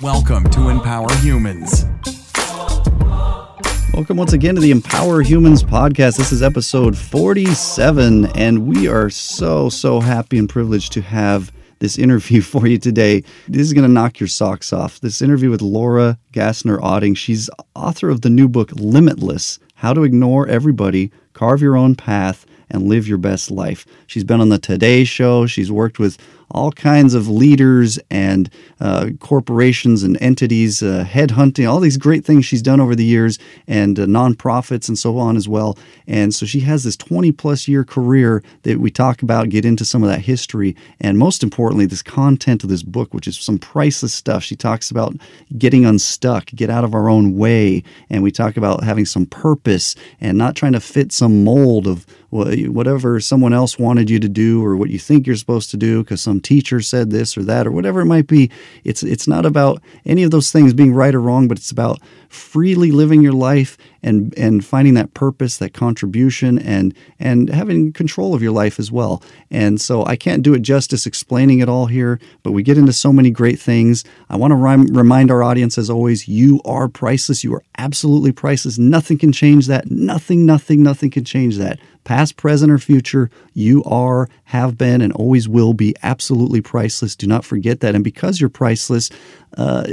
Welcome to Empower Humans. Welcome once again to the Empower Humans podcast. This is episode 47, and we are so, so happy and privileged to have this interview for you today. This is going to knock your socks off. This interview with Laura Gassner Otting. She's author of the new book, Limitless How to Ignore Everybody, Carve Your Own Path, and Live Your Best Life. She's been on the Today Show. She's worked with all kinds of leaders and uh, corporations and entities, uh, headhunting, all these great things she's done over the years, and uh, nonprofits and so on as well. And so she has this 20 plus year career that we talk about, get into some of that history, and most importantly, this content of this book, which is some priceless stuff. She talks about getting unstuck, get out of our own way, and we talk about having some purpose and not trying to fit some mold of whatever someone else wanted you to do or what you think you're supposed to do because some teacher said this or that or whatever it might be. It's it's not about any of those things being right or wrong, but it's about freely living your life and and finding that purpose, that contribution, and and having control of your life as well. And so I can't do it justice explaining it all here, but we get into so many great things. I want to rem- remind our audience, as always, you are priceless. You are absolutely priceless. Nothing can change that. Nothing, nothing, nothing can change that. Past, present, or future, you are, have been, and always will be absolutely priceless. Do not forget that. And because you're priceless, uh,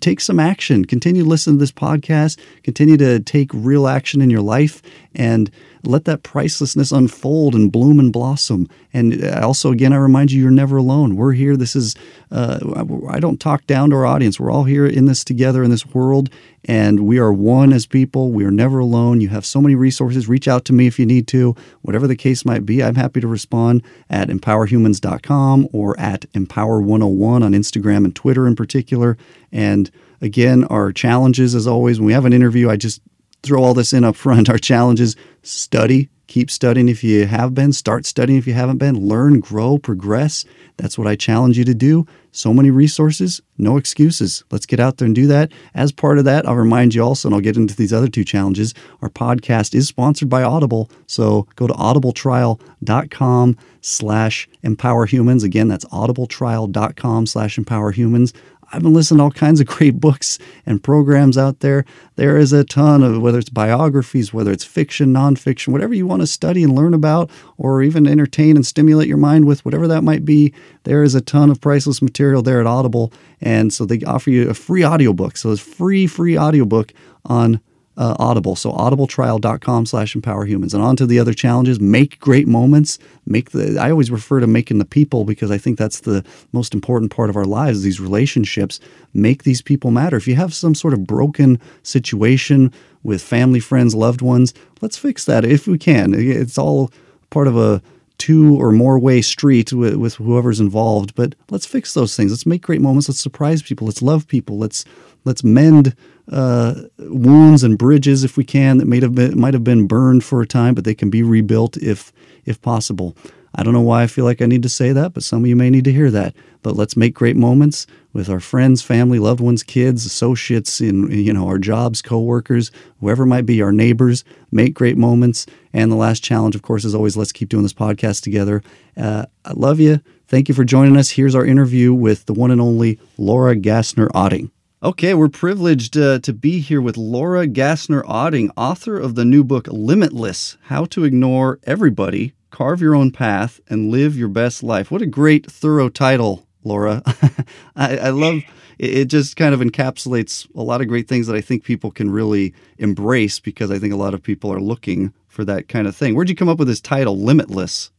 take some action. Continue to listen to this podcast. Continue to take real action in your life and let that pricelessness unfold and bloom and blossom. And also, again, I remind you, you're never alone. We're here. This is, uh, I don't talk down to our audience. We're all here in this together in this world, and we are one as people. We are never alone. You have so many resources. Reach out to me if you need to, whatever the case might be. I'm happy to respond at empowerhumans.com or at empower101 on Instagram and Twitter in particular. And again, our challenges, as always, when we have an interview, I just throw all this in up front. Our challenges study, keep studying if you have been, start studying if you haven't been, learn, grow, progress. That's what I challenge you to do. So many resources, no excuses. Let's get out there and do that. As part of that, I'll remind you also, and I'll get into these other two challenges. Our podcast is sponsored by Audible. So go to audibletrial.com slash empowerhumans. Again, that's audibletrial.com slash empowerhumans. I've been listening to all kinds of great books and programs out there. There is a ton of whether it's biographies, whether it's fiction, nonfiction, whatever you want to study and learn about, or even entertain and stimulate your mind with, whatever that might be. There is a ton of priceless material there at Audible. And so they offer you a free audiobook. So it's free, free audiobook on uh, Audible. So audibletrial.com slash empowerhumans. And on to the other challenges. Make great moments. Make the I always refer to making the people because I think that's the most important part of our lives, these relationships. Make these people matter. If you have some sort of broken situation with family, friends, loved ones, let's fix that if we can. It's all part of a two or more way street with, with whoever's involved. But let's fix those things. Let's make great moments. Let's surprise people. Let's love people. Let's let's mend uh, wounds and bridges if we can that might have been might have been burned for a time, but they can be rebuilt if if possible. I don't know why I feel like I need to say that, but some of you may need to hear that. But let's make great moments with our friends, family, loved ones, kids, associates, in you know our jobs, coworkers, whoever might be, our neighbors. Make great moments. And the last challenge, of course, is always let's keep doing this podcast together. Uh, I love you. Thank you for joining us. Here's our interview with the one and only Laura Gassner Otting. Okay, we're privileged uh, to be here with Laura Gassner Otting, author of the new book Limitless How to Ignore Everybody, Carve Your Own Path, and Live Your Best Life. What a great, thorough title, Laura. I, I, love it, it, just kind of encapsulates a lot of great things that I think people can really embrace because I think a lot of people are looking for that kind of thing. Where'd you come up with this title, Limitless?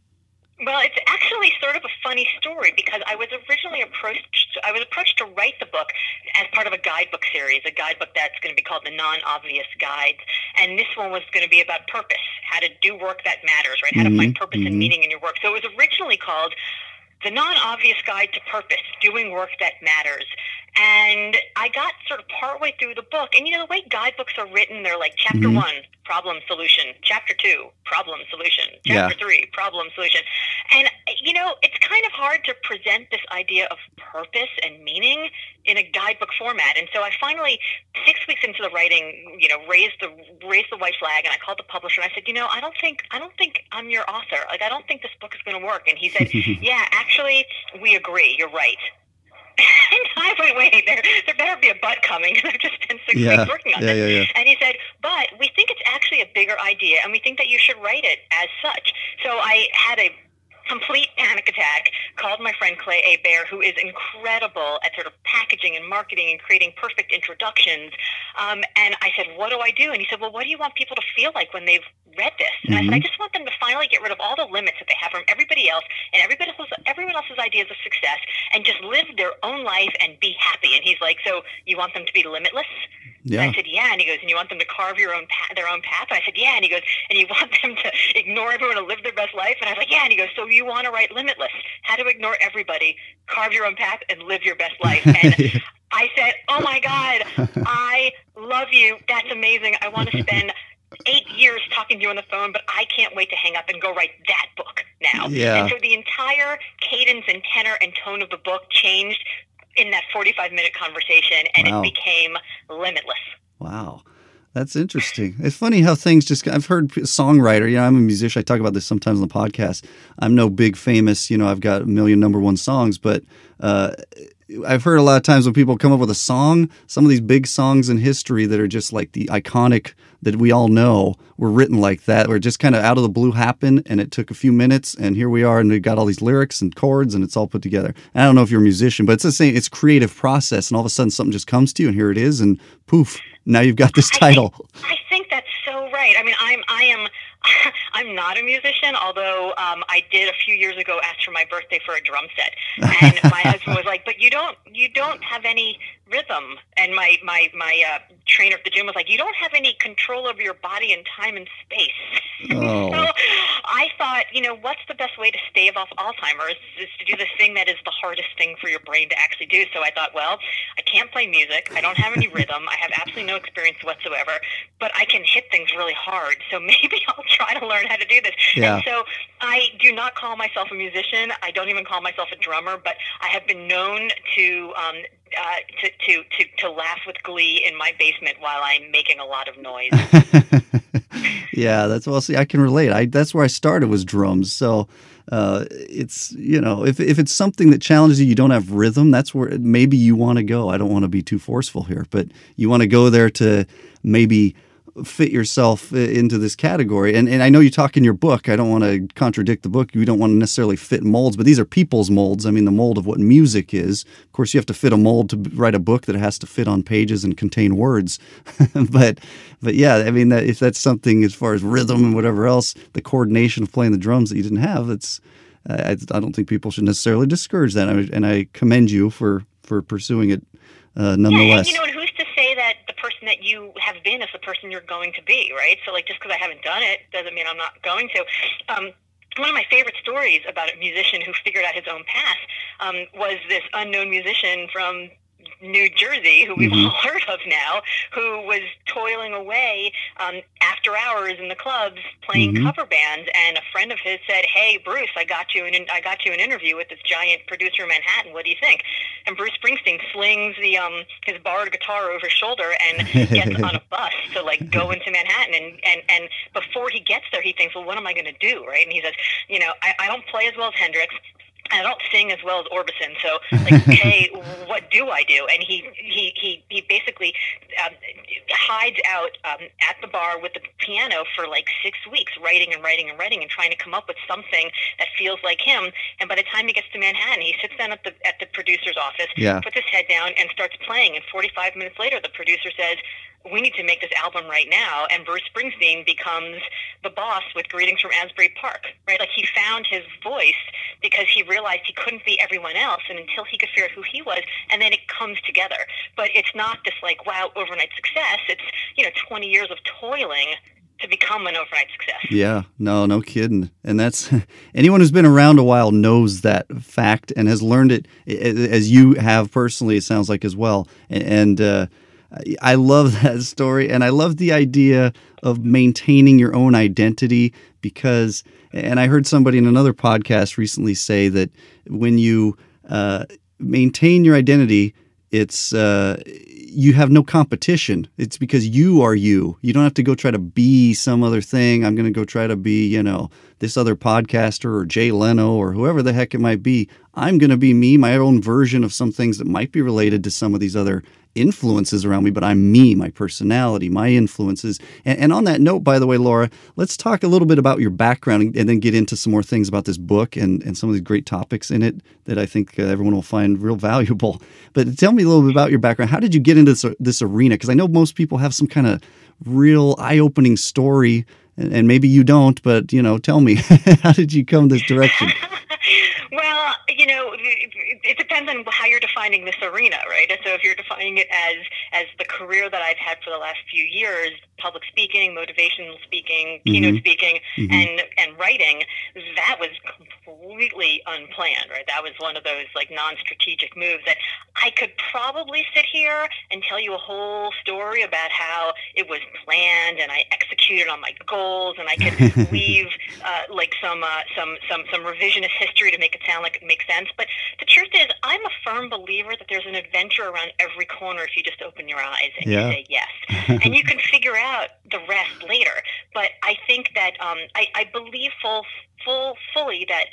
Well, it's actually sort of a funny story because I was originally approached. I was approached to write the book as part of a guidebook series, a guidebook that's going to be called the Non-Obvious Guides, and this one was going to be about purpose, how to do work that matters, right? How mm-hmm. to find purpose mm-hmm. and meaning in your work. So it was originally called the non-obvious guide to purpose, doing work that matters. And I got sort of partway through the book, and you know the way guidebooks are written, they're like chapter mm-hmm. one, problem solution, chapter two, problem solution, chapter yeah. three, problem solution. And you know, it's kind of hard to present this idea of purpose and meaning in a guidebook format. And so I finally, six weeks into the writing, you know, raised the raised the white flag, and I called the publisher and I said, you know, I don't think I don't think I'm your author. Like I don't think this book is going to work. And he said, yeah, actually, we agree. You're right. And I went, wait, there, there better be a but coming. I've just spent six Yeah, weeks working on yeah, this. yeah, yeah. And he said, but we think it's actually a bigger idea, and we think that you should write it as such. So I had a complete panic attack, called my friend Clay Hebert, who is incredible at sort of packaging and marketing and creating perfect introductions. Um, and I said, what do I do? And he said, well, what do you want people to feel like when they've read this? And I said, I just want them to finally get rid of all the limits that they have from everybody else and everybody else's, everyone else's ideas of success and just live their own life and be happy. And he's like, so you want them to be limitless? Yeah. I said, yeah. And he goes, and you want them to carve your own path, their own path? And I said, yeah. And he goes, and you want them to ignore everyone and live their best life? And I was like, yeah. And he goes, so you want to write Limitless? How to ignore everybody, carve your own path, and live your best life. And I said, oh my God, I love you. That's amazing. I want to spend eight years talking to you on the phone, but I can't wait to hang up and go write that book now. Yeah. And so the entire cadence and tenor and tone of the book changed in that 45 minute conversation, and Wow. it became limitless. Wow. That's interesting. It's funny how things just. I've heard songwriter. You know, I'm a musician. I talk about this sometimes on the podcast. I'm no big famous. You know, I've got a million number one songs, but uh, I've heard a lot of times when people come up with a song, some of these big songs in history that are just like the iconic that we all know were written like that, where it just kind of out of the blue happened, and it took a few minutes, and here we are, and we've got all these lyrics and chords, and it's all put together. And I don't know if you're a musician, but it's the same. It's creative process, and all of a sudden something just comes to you, and here it is, and poof, now you've got this I title. Think, I think that's so right. I mean, I'm I am I'm not a musician, although um, I did a few years ago ask for my birthday for a drum set, and my husband was like, "But you don't you don't have any rhythm." And my my my uh, trainer at the gym was like, "You don't have any control over your body and time and space." Oh. so I thought, you know, what's the best way to stave off Alzheimer's is to do the thing that is the hardest thing for your brain to actually do. So I thought, well, I can't play music. I don't have any rhythm. I have absolutely no experience whatsoever, but I can hit things really hard. So maybe I'll try to learn how to do this. Yeah. And so I do not call myself a musician. I don't even call myself a drummer, but I have been known to um, uh, to, to, to, to laugh with glee in my basement while I'm making a lot of noise. yeah, that's well. See, I can relate. I that's where I started was drums. So uh, it's you know if if it's something that challenges you, you don't have rhythm. That's where maybe you want to go. I don't want to be too forceful here, but you want to go there to maybe fit yourself into this category. And and I know you talk in your book. I don't want to contradict the book. You don't want to necessarily fit molds, but these are people's molds. I mean, the mold of what music is. Of course, you have to fit a mold to write a book that has to fit on pages and contain words. but but yeah, I mean, that, if that's something as far as rhythm and whatever else, the coordination of playing the drums that you didn't have, it's I, I don't think people should necessarily discourage that. I, and I commend you for for pursuing it uh, Yeah, nonetheless. and you know, and who's to say that the person that you have been is the person you're going to be, right? So, like, just because I haven't done it doesn't mean I'm not going to. Um, one of my favorite stories about a musician who figured out his own path um, was this unknown musician from New Jersey, who we've Mhm. all heard of now, who was toiling away um, after hours in the clubs playing Mhm. cover bands. And a friend of his said, "Hey, Bruce, I got you an I got you an interview with this giant producer in Manhattan. What do you think?" And Bruce Springsteen slings the um, his borrowed guitar over his shoulder and gets on a bus to like go into Manhattan. And and and before he gets there, he thinks, "Well, what am I going to do?" Right? And he says, "You know, I, I don't play as well as Hendrix." I don't sing as well as Orbison, so like, hey, what do I do? And he he he, he basically um, hides out um, at the bar with the piano for like six weeks, writing and writing and writing, and trying to come up with something that feels like him. And by the time he gets to Manhattan, he sits down at the at the producer's office, Yeah. puts his head down, and starts playing. And 45 minutes later, the producer says. We need to make this album right now, and Bruce Springsteen becomes the boss with "Greetings from Asbury Park." Right, like he found his voice because he realized he couldn't be everyone else, and until he could figure out who he was, and then it comes together. But it's not this like wow overnight success. It's you know 20 years of toiling to become an overnight success. Yeah, no, no kidding. And that's anyone who's been around a while knows that fact and has learned it as you have personally. It sounds like as well. And uh, I- love that story, and I love the idea of maintaining your own identity because. And I heard somebody in another podcast recently say that when you uh, maintain your identity, it's uh, you have no competition. It's because you are you. You don't have to go try to be some other thing. I'm going to go try to be, you know, this other podcaster or Jay Leno or whoever the heck it might be. I'm going to be me, my own version of some things that might be related to some of these other influences around me, but I'm me, my personality, my influences. And, and, on that note, by the way, Laura, let's talk a little bit about your background and then get into some more things about this book and, and some of these great topics in it that I think uh, everyone will find real valuable. But tell me a little bit about your background. How did you get into this, this arena? Because I know most people have some kind of real eye opening story, and, and maybe you don't, but, you know, tell me, how did you come this direction? well, you know, it depends on how you're defining this arena, right? So if you're defining it as as the career that I've had for the last few years, public speaking, motivational speaking, mm-hmm. keynote speaking, mm-hmm. and and writing, that was completely unplanned, right? That was one of those like non-strategic moves that I could probably sit here and tell you a whole story about how it was planned and I executed on my goals and I could weave uh, like some uh, some some some revisionist history to make it sound like it makes sense. But the truth is, I'm a firm believer that there's an adventure around every corner if you just open your eyes and yeah. you say yes. and you can figure out the rest later. But I think that um, I, I believe full, full, fully that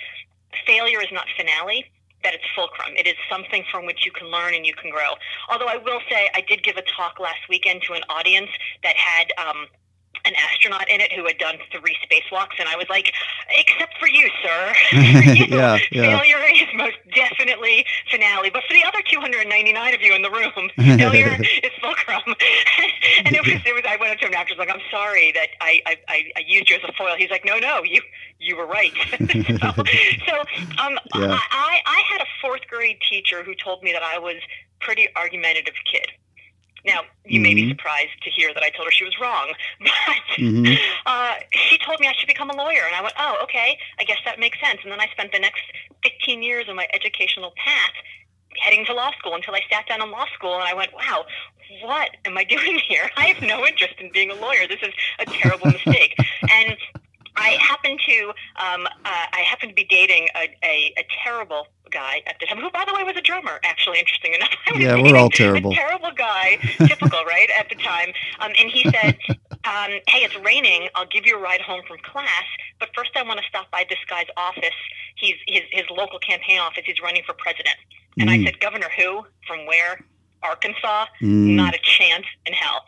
failure is not finale that it's fulcrum. It is something from which you can learn and you can grow. Although I will say, I did give a talk last weekend to an audience that had um, an astronaut in it who had done three spacewalks, and I was like, except for you, sir. for you, yeah, yeah. Failure is most definitely finale. But for the other 299 of you in the room, failure is fulcrum. and it was, it was, I went up to him after, like, I'm sorry that I, I, I used you as a foil. He's like, no, no, you, you were right. so, so um, yeah. I, I had a fourth grade teacher who told me that I was pretty argumentative kid. Now, you mm-hmm. may be mm-hmm. surprised to hear that I told her she was wrong, but mm-hmm. uh, she told me I should become a lawyer. And I went, oh, okay, I guess that makes sense. And then I spent the next 15 years of my educational path heading to law school until I sat down in law school and I went, wow, what am I doing here? I have no interest in being a lawyer. This is a terrible mistake. and I happened to um, uh, I happened to be dating a, a, a, terrible guy at the time, who by the way was a drummer. Actually, interesting enough. yeah, we're all terrible. A terrible guy, typical, right? At the time, um, and he said, um, "Hey, it's raining. I'll give you a ride home from class, but first I want to stop by this guy's office. He's his his local campaign office. He's running for president." And mm. I said, "Governor who? From where?" Arkansas. Mm. Not a chance in hell.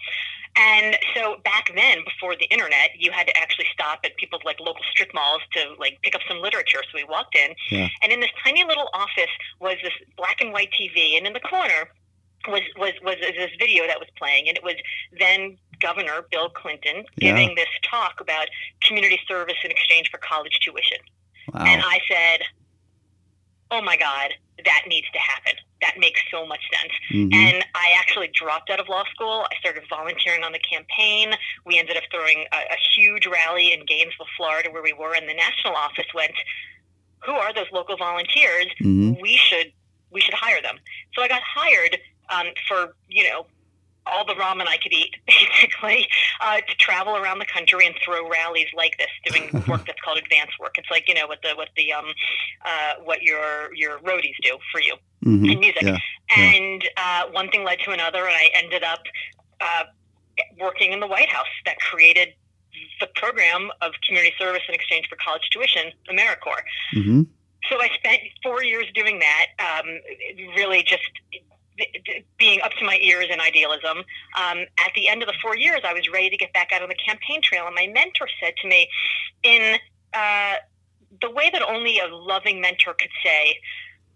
And so back then, before the internet, you had to actually stop at people's like local strip malls to like pick up some literature. So we walked in, yeah. and in this tiny little office was this black and white TV, and in the corner was was was this video that was playing, and it was then Governor Bill Clinton giving yeah. this talk about community service in exchange for college tuition. Wow. And I said, "Oh my God, that needs to happen." That makes so much sense. Mm-hmm. And I actually dropped out of law school. I started volunteering on the campaign. We ended up throwing a, a huge rally in Gainesville, Florida, where we were, and the national office went, "Who are those local volunteers? Mm-hmm. We should we should hire them." So I got hired um, for you know all the ramen I could eat, basically, uh, to travel around the country and throw rallies like this, doing work that's called advance work. It's like you know what the what the um uh, what your your roadies do for you mm-hmm. in music. Yeah. And uh, one thing led to another, and I ended up uh, working in the White House that created the program of community service in exchange for college tuition, AmeriCorps. Mm-hmm. So I spent four years doing that, um, really just being up to my ears in idealism. Um, at the end of the four years, I was ready to get back out on the campaign trail, and my mentor said to me, in uh, the way that only a loving mentor could say,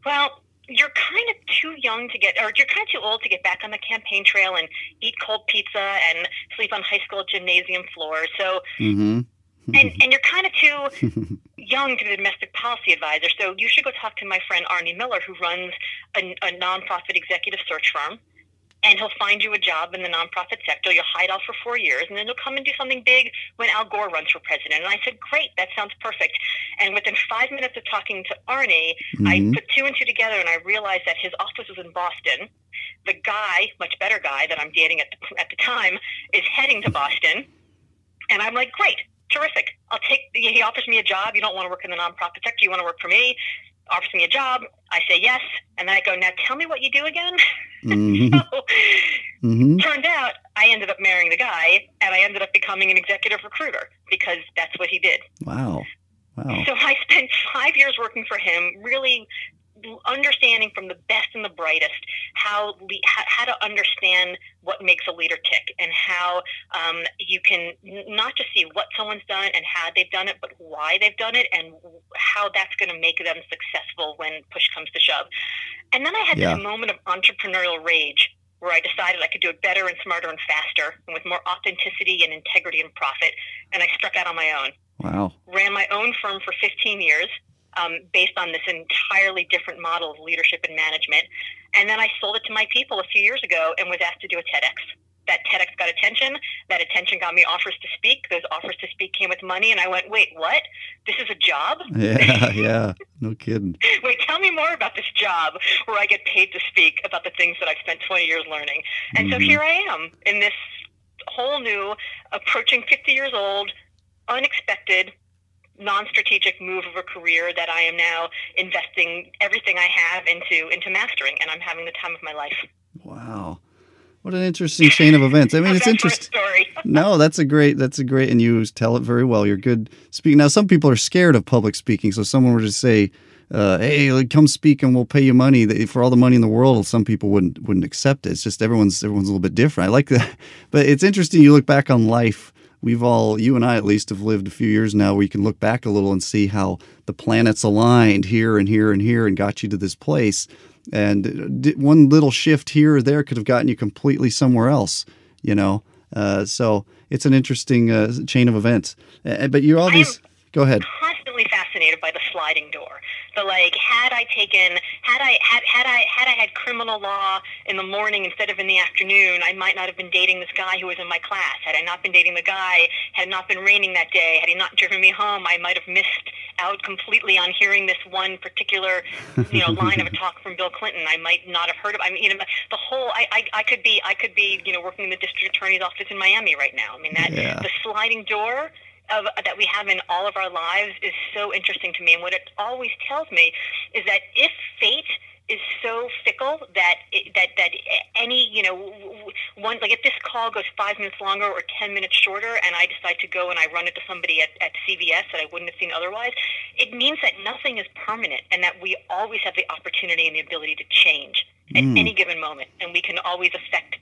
"Well." You're kind of too young to get, or you're kind of too old to get back on the campaign trail and eat cold pizza and sleep on high school gymnasium floors. So mm-hmm and and you're kind of too young to be a domestic policy advisor. So you should go talk to my friend Arnie Miller, who runs a, a nonprofit executive search firm. And he'll find you a job in the nonprofit sector. You'll hide out for four years, and then you'll come and do something big when Al Gore runs for president. And I said, Great, that sounds perfect. And within five minutes of talking to Arnie, mm-hmm. I put two and two together, and I realized that his office was in Boston. The guy, much better guy that I'm dating at the, at the time, is heading to Boston. And I'm like, Great, terrific. I'll take. He offers me a job. You don't want to work in the nonprofit sector. You want to work for me. Offers me a job. I say yes, and then I go. Now tell me what you do again. Mm-hmm. so, hmm Turned out I ended up marrying the guy, and I ended up becoming an executive recruiter because that's what he did. Wow. Wow. So I spent five years working for him, really understanding from the best and the brightest how le- how, to understand what makes a leader tick and how um, you can not just see what someone's done and how they've done it, but why they've done it and how that's going to make them successful when push comes to shove. And then I had Yeah. this moment of entrepreneurial rage where I decided I could do it better and smarter and faster and with more authenticity and integrity and profit. And I struck out on my own Wow. ran my own firm for 15 years um, based on this entirely different model of leadership and management. And then I sold it to my people a few years ago and was asked to do a TEDx. That TEDx got attention. That attention got me offers to speak. Those offers to speak came with money. And I went, wait, what? This is a job? Yeah. Yeah. No kidding. Wait, tell me more about this job where I get paid to speak about the things that I've spent 20 years learning. And so Mhm. here I am in this whole new, approaching 50 years old, unexpected, non strategic move of a career that I am now investing everything I have into into mastering, and I'm having the time of my life. Wow. What an interesting chain of events. I mean, it's that for a interesting. story. No, that's a great. That's a great, and you tell it very well. You're good speaking. Now, some people are scared of public speaking. So, someone were to say, uh, "Hey, come speak, and we'll pay you money for all the money in the world," some people wouldn't wouldn't accept it. It's just everyone's everyone's a little bit different. I like that, but it's interesting. You look back on life. We've all, you and I at least, have lived a few years now. where you can look back a little and see how the planets aligned here and here and here and got you to this place. And one little shift here or there could have gotten you completely somewhere else. You know. Uh, so it's an interesting uh, chain of events. Uh, but you all these. Go ahead. constantly fascinated by the sliding door. The like, had I taken, had I had had I had I had criminal law in the morning instead of in the afternoon, I might not have been dating this guy who was in my class. Had I not been dating the guy, had it not been raining that day, had he not driven me home, I might have missed out completely on hearing this one particular, you know, line of a talk from Bill Clinton. I might not have heard of. I mean, you know, the whole. I, I I could be I could be you know working in the district attorney's office in Miami right now. I mean that Yeah. the sliding door of, that we have in all of our lives is so interesting to me. And what it always tells me is that if fate is so fickle that it, that that any you know one like if this call goes five minutes longer or ten minutes shorter, and I decide to go and I run into somebody at, at CVS that I wouldn't have seen otherwise, it means that nothing is permanent, and that we always have the opportunity and the ability to change at Mm. any given moment, and we can always affect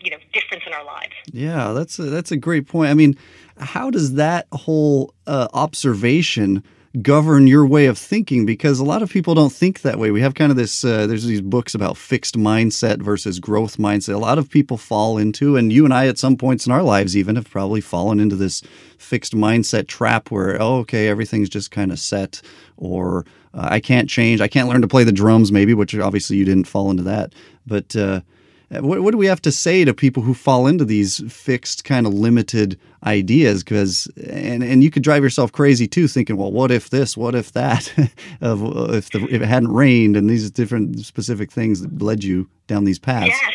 you know difference in our lives. Yeah, that's a, that's a great point. I mean, how does that whole uh, observation govern your way of thinking? Because a lot of people don't think that way. We have kind of this. Uh, there's these books about fixed mindset versus growth mindset. A lot of people fall into, and you and I, at some points in our lives, even have probably fallen into this fixed mindset trap where, oh, okay, everything's just kind of set, or uh, I can't change. I can't learn to play the drums, maybe, which obviously you didn't fall into that, but. Uh, What, what do we have to say to people who fall into these fixed kind of limited ideas? Because and and you could drive yourself crazy too, thinking, well, what if this? What if that? of uh, if the if it hadn't rained and these different specific things that led you down these paths. Yes.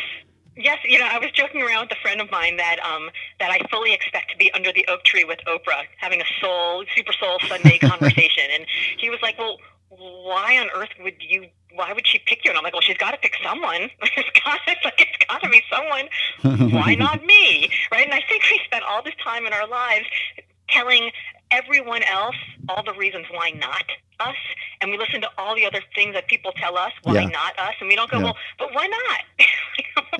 Yes, you know, I was joking around with a friend of mine that um that I fully expect to be under the oak tree with Oprah having a soul super soul Sunday conversation and he was like, "Well, why on earth would you why would she pick you?" And I'm like, "Well, she's got to pick someone. it's got it's like it's got to be someone. Why not me?" Right? And I think we spent all this time in our lives telling everyone else all the reasons why not us and we listen to all the other things that people tell us why Yeah. not us and we don't go Yeah. well but why not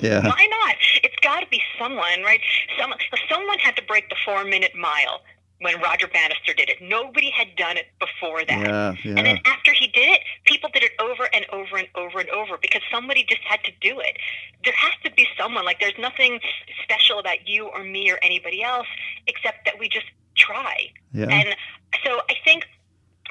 Yeah. why not it's got to be someone right someone someone had to break the four minute mile when roger bannister did it nobody had done it before that Yeah, and then after he did it, people did it over and over and over and over because somebody just had to do it. There has to be someone. Like there's nothing special about you or me or anybody else except that we just try. yeah. And so I think,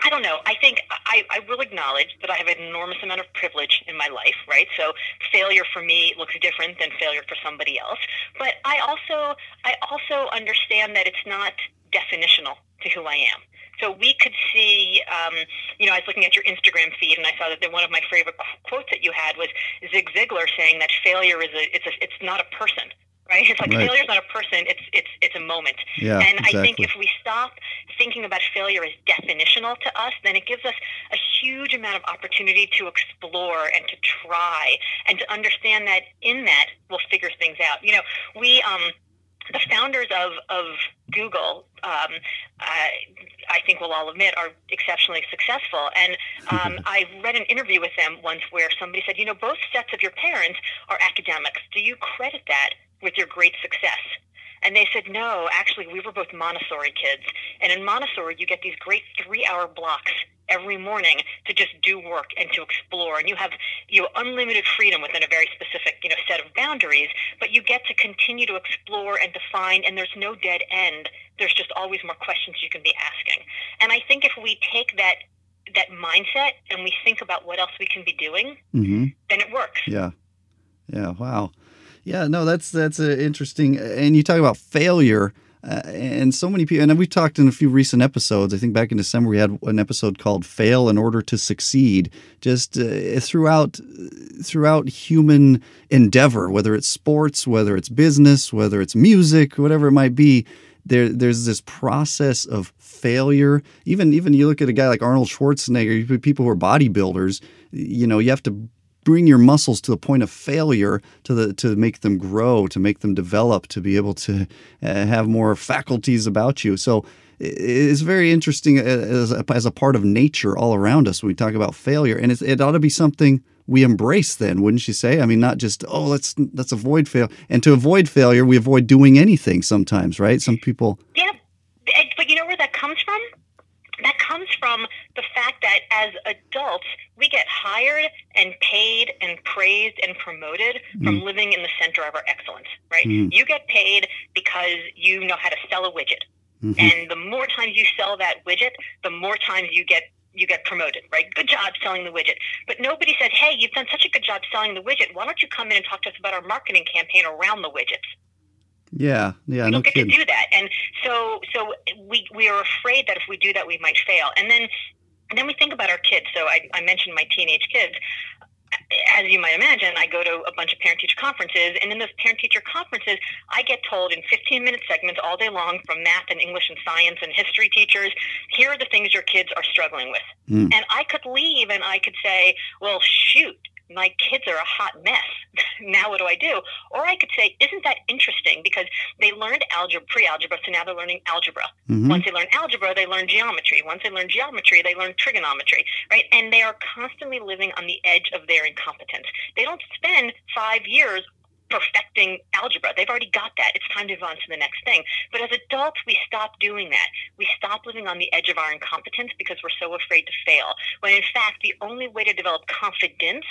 I don't know, I think I, I will acknowledge that I have an enormous amount of privilege in my life, right? So failure for me looks different than failure for somebody else. But I also, I also understand that it's not definitional to who I am. So we could see, um, you know, I was looking at your Instagram feed and I saw that one of my favorite qu- quotes that you had was Zig Ziglar saying that failure is a, it's a, it's not a person, right? It's like Right. failure is not a person, it's, it's, it's a moment. yeah, and I think if we stop thinking about failure as definitional to us, then it gives us a huge amount of opportunity to explore and to try and to understand that in that we'll figure things out. You know, we um, the founders of of Google, um, I, I think we'll all admit, are exceptionally successful. And um, I read an interview with them once where somebody said, you know, both sets of your parents are academics. Do you credit that with your great success? And they said, no, actually, we were both Montessori kids. And in Montessori, you get these great three hour blocks every morning to just do work and to explore. And you have you unlimited freedom within a very specific you know, set of boundaries, but you get to continue to explore and define, and there's no dead end. There's just always more questions you can be asking. And I think if we take that that mindset and we think about what else we can be doing, Mm-hmm. then it works. Yeah. Yeah. Wow. Yeah. No, that's that's uh, interesting. And you talk about failure. Uh, and so many people, and we've talked in a few recent episodes. I think back in December we had an episode called "Fail in Order to Succeed." Just uh, throughout, throughout human endeavor, whether it's sports, whether it's business, whether it's music, whatever it might be, there there's this process of failure. Even even you look at a guy like Arnold Schwarzenegger, people who are bodybuilders. You know, you have to bring your muscles to the point of failure to the to make them grow, to make them develop, to be able to uh, have more faculties about you. So it's very interesting as a, as a part of nature all around us when we talk about failure, and it ought to be something we embrace. Then, wouldn't you say? I mean, not just oh, let's let's avoid fail, and to avoid failure, we avoid doing anything sometimes, right? Some people, Yeah, but you know where that comes from? That comes from the fact that as adults, we get hired and paid and praised and promoted from living in the center of our excellence, right? Mm. You get paid because you know how to sell a widget. Mhm. And the more times you sell that widget, the more times you get you get promoted, right? Good job selling the widget. But nobody says, "Hey, you've done such a good job selling the widget. Why don't you come in and talk to us about our marketing campaign around the widgets?" yeah, yeah, we don't get kidding. to do that and so so we we are afraid that if we do that we might fail and then and then we think about our kids. So i, I mentioned my teenage kids. As you might imagine i go to a bunch of parent teacher conferences and in those parent teacher conferences i get told in 15 minute segments all day long from math and english and science and history teachers here are the things your kids are struggling with. Mm. and i could leave and i could say well shoot my kids are a hot mess. now what do I do? Or I could say, isn't that interesting? Because they learned algebra, pre-algebra, so now they're learning algebra. Mhm. Once they learn algebra, they learn geometry. Once they learn geometry, they learn trigonometry, right? And they are constantly living on the edge of their incompetence. They don't spend five years perfecting algebra. They've already got that. It's time to move on to the next thing. But as adults, we stop doing that. We stop living on the edge of our incompetence because we're so afraid to fail. When in fact, the only way to develop confidence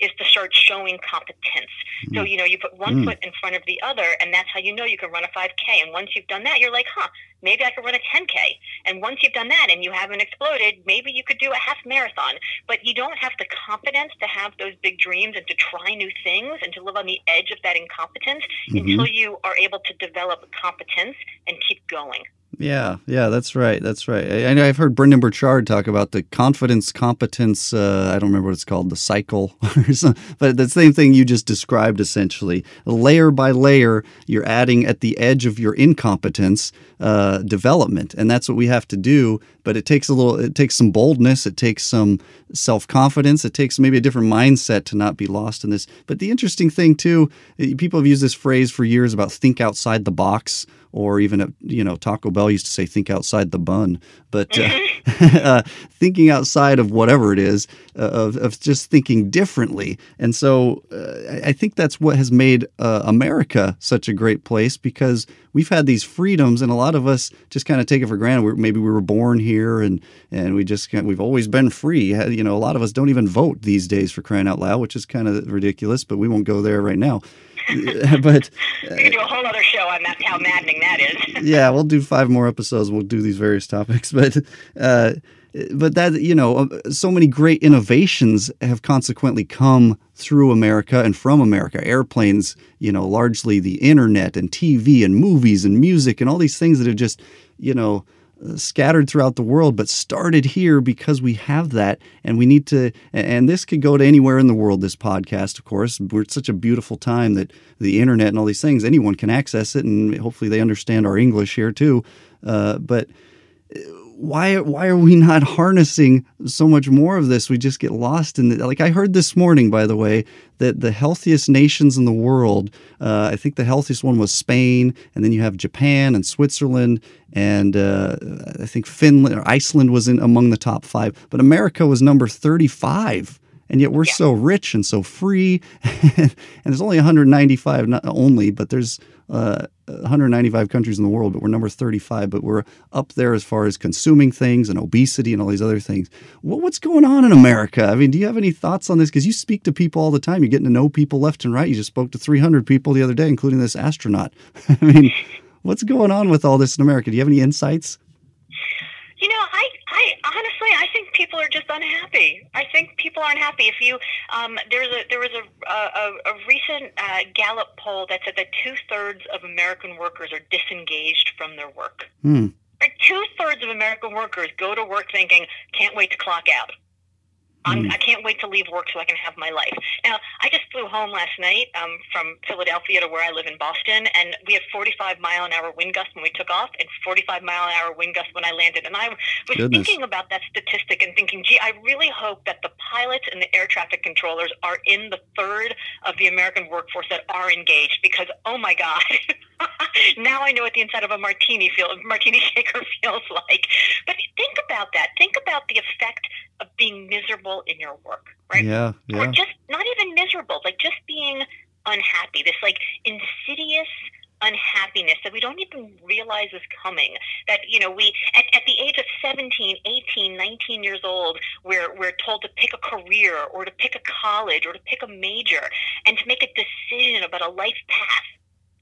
is to start showing competence. So, you know, you put one Mm. foot in front of the other, and that's how you know you can run a 5K. And once you've done that, you're like, huh, maybe I could run a 10K. And once you've done that and you haven't exploded, maybe you could do a half marathon. But you don't have the confidence to have those big dreams and to try new things and to live on the edge of that incompetence Mhm. until you are able to develop competence and keep going. Yeah, yeah, that's right. That's right. I, I've heard Brendon Burchard talk about the confidence, competence. Uh, I don't remember what it's called, the cycle, or something. But the same thing you just described, essentially, layer by layer, you're adding at the edge of your incompetence uh, development, and that's what we have to do. But it takes a little. It takes some boldness. It takes some self confidence. It takes maybe a different mindset to not be lost in this. But the interesting thing too, people have used this phrase for years about think outside the box or even at, you know Taco Bell used to say think outside the bun, but uh, uh, thinking outside of whatever it is uh, of, of just thinking differently. And so uh, I- think that's what has made uh, America such a great place because we've had these freedoms, and a lot of us just kind of take it for granted. We're, maybe we were born here, and and we just we've always been free. You know, a lot of us don't even vote these days for crying out loud, which is kind of ridiculous. But we won't go there right now. but We could do a whole other show on that, how maddening that is. yeah, we'll do five more episodes. We'll do these various topics, but uh, but that you know, uh, so many great innovations have consequently come through America and from America. Airplanes, you know, largely the internet and TV and movies and music and all these things that have just you know uh, scattered throughout the world, but started here because we have that, and we need to. And this could go to anywhere in the world. This podcast, of course, we're at such a beautiful time that the internet and all these things, anyone can access it, and hopefully they understand our English here too. Uh, but why why are we not harnessing so much more of this? We just get lost in the like. I heard this morning, by the way, that the healthiest nations in the world. Uh, I think the healthiest one was Spain, and then you have Japan and Switzerland, and uh, I think Finland or Iceland was in among the top five. But America was number thirty-five and yet we're yeah. so rich and so free and there's only 195 not only but there's uh, 195 countries in the world but we're number 35 but we're up there as far as consuming things and obesity and all these other things. What, what's going on in america? I mean do you have any thoughts on this? Because you speak to people all the time. You're getting to know people left and right. You just spoke to 300 people the other day including this astronaut. I mean what's going on with all this in america? Do you have any insights you know, I, I honestly, I think people are just unhappy. I think people aren't happy. If you, um, there's a there was a a, a recent uh, Gallup poll that said that two thirds of American workers are disengaged from their work. Hmm. Like two thirds of American workers go to work thinking, "Can't wait to clock out." Mm. I can't wait to leave work so I can have my life. Now, I just flew home last night um, from Philadelphia to where I live in Boston, and we had 45 mile an hour wind gusts when we took off, and 45 mile an hour wind gusts when I landed. And I was Goodness. thinking about that statistic and thinking, gee, I really hope that the pilots and the air traffic controllers are in the third of the American workforce that are engaged, because oh my God. now I know what the inside of a martini feel martini shaker feels like. But think about that. Think about the effect of being miserable in your work, right? Yeah, yeah. Or just not even miserable, like just being unhappy. This like insidious unhappiness that we don't even realize is coming that you know we at, at the age of 17 18 19 years old we're we're told to pick a career or to pick a college or to pick a major and to make a decision about a life path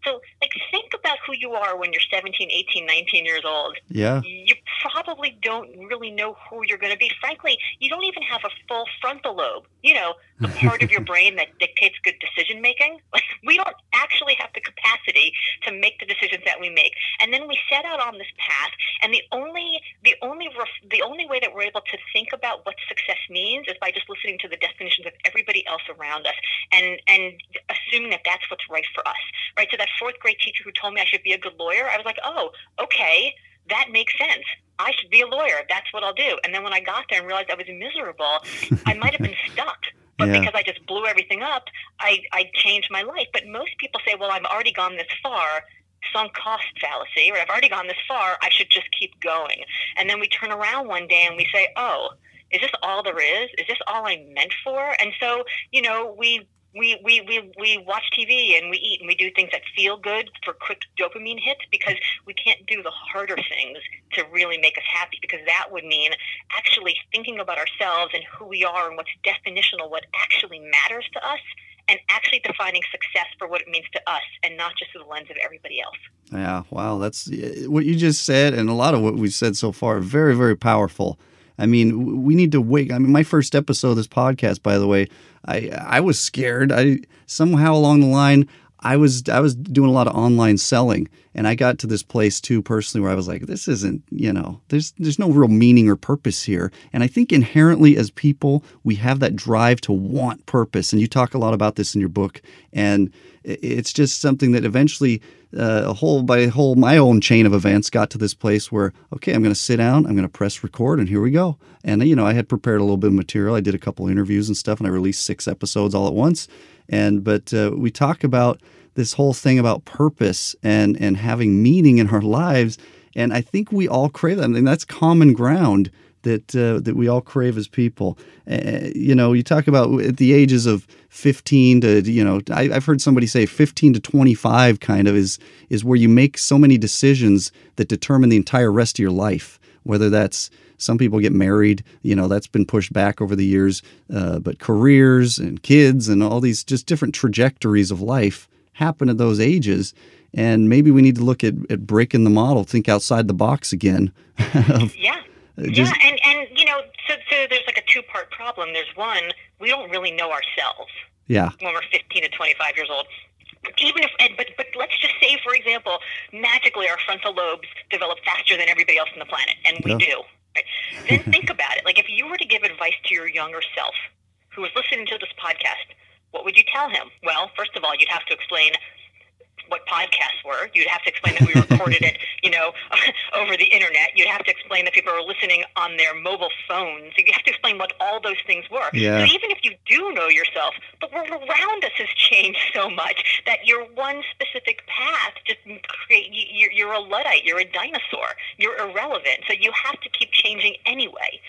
so, like, think about who you are when you're 17, 18, 19 years old. Yeah. You probably don't really know who you're going to be. Frankly, you don't even have a full frontal lobe, you know, the part of your brain that dictates good decision making. Like, we don't actually have the capacity to make the decisions that we make. And then we set out on this path, and the only, the only, ref- the only way that we're able to think about what success means is by just listening to the definitions of everybody else around us and, and assuming that that's what's right for us, right? So that fourth grade teacher who told me I should be a good lawyer, I was like, oh, okay, that makes sense. I should be a lawyer. That's what I'll do. And then when I got there and realized I was miserable, I might have been stuck. But yeah. because I just blew everything up, I, I changed my life. But most people say, well, I've already gone this far sunk cost fallacy, or I've already gone this far, I should just keep going. And then we turn around one day and we say, oh, is this all there is? Is this all I'm meant for? And so, you know, we we, we, we, we watch TV and we eat and we do things that feel good for quick dopamine hits because we can't do the harder things to really make us happy because that would mean actually thinking about ourselves and who we are and what's definitional, what actually matters to us, and actually defining success for what it means to us and not just through the lens of everybody else. Yeah, wow. That's what you just said, and a lot of what we've said so far, very, very powerful. I mean, we need to wake. I mean, my first episode of this podcast, by the way, I I was scared. I somehow along the line, I was I was doing a lot of online selling, and I got to this place too personally where I was like, this isn't you know, there's there's no real meaning or purpose here. And I think inherently as people, we have that drive to want purpose, and you talk a lot about this in your book, and it's just something that eventually uh, a whole by a whole my own chain of events got to this place where okay i'm going to sit down i'm going to press record and here we go. And you know i had prepared a little bit of material. I did a couple interviews and stuff and i released six episodes all at once and but uh, we talk about this whole thing about purpose and and having meaning in our lives and i think we all crave that I mean, that's common ground that uh, that we all crave as people. Uh, you know, you talk about at the ages of 15 to you know, I, have heard somebody say 15 to 25 kind of is is where you make so many decisions that determine the entire rest of your life. Whether that's some people get married, you know, that's been pushed back over the years, uh, but careers and kids and all these just different trajectories of life happen at those ages. And maybe we need to look at, at breaking the model, think outside the box again. yeah just, yeah, and and you know, so so there's like a two part problem. There's one, we don't really know ourselves. Yeah. When we're 15 to 25 years old. Even if, but but let's just say, for example, magically our frontal lobes develop faster than everybody else on the planet, and we yeah. do. Then think about it. Like if you were to give advice to your younger self, who was listening to this podcast, what would you tell him? Well, first of all, you'd have to explain what podcasts were. You'd have to explain that we recorded it, you know, over the internet. You'd have to explain that people are listening on their mobile phones. You have to explain what all those things were. Yeah. So even if you do know yourself, the world around us has changed so much that your one specific path just create. You're, you're a luddite. You're a dinosaur. You're irrelevant. So you have to keep changing anyway.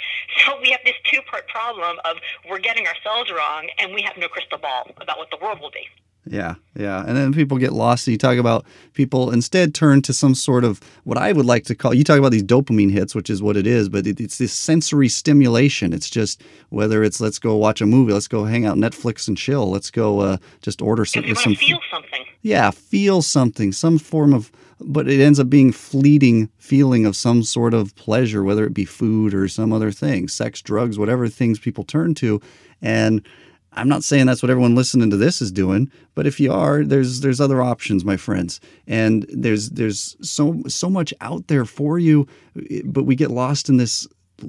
So we have this two-part problem of we're getting ourselves wrong, and we have no crystal ball about what the world will be. Yeah, yeah. And then people get lost. And you talk about people instead turn to some sort of what I would like to call, you talk about these dopamine hits, which is what it is, but it, it's this sensory stimulation. It's just whether it's let's go watch a movie, let's go hang out Netflix and chill, let's go uh, just order some. You some feel something. yeah, feel something, some form of, but it ends up being fleeting feeling of some sort of pleasure, whether it be food or some other thing, sex, drugs, whatever things people turn to. And I'm not saying that's what everyone listening to this is doing, but if you are, there's there's other options, my friends, and there's there's so so much out there for you, but we get lost in this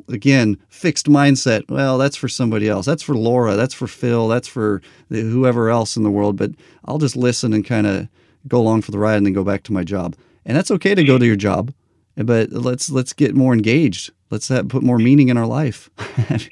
again fixed mindset. Well, that's for somebody else. That's for Laura. That's for Phil. That's for whoever else in the world. But I'll just listen and kind of go along for the ride and then go back to my job. And that's okay to go to your job, but let's let's get more engaged. Let's have, put more meaning in our life.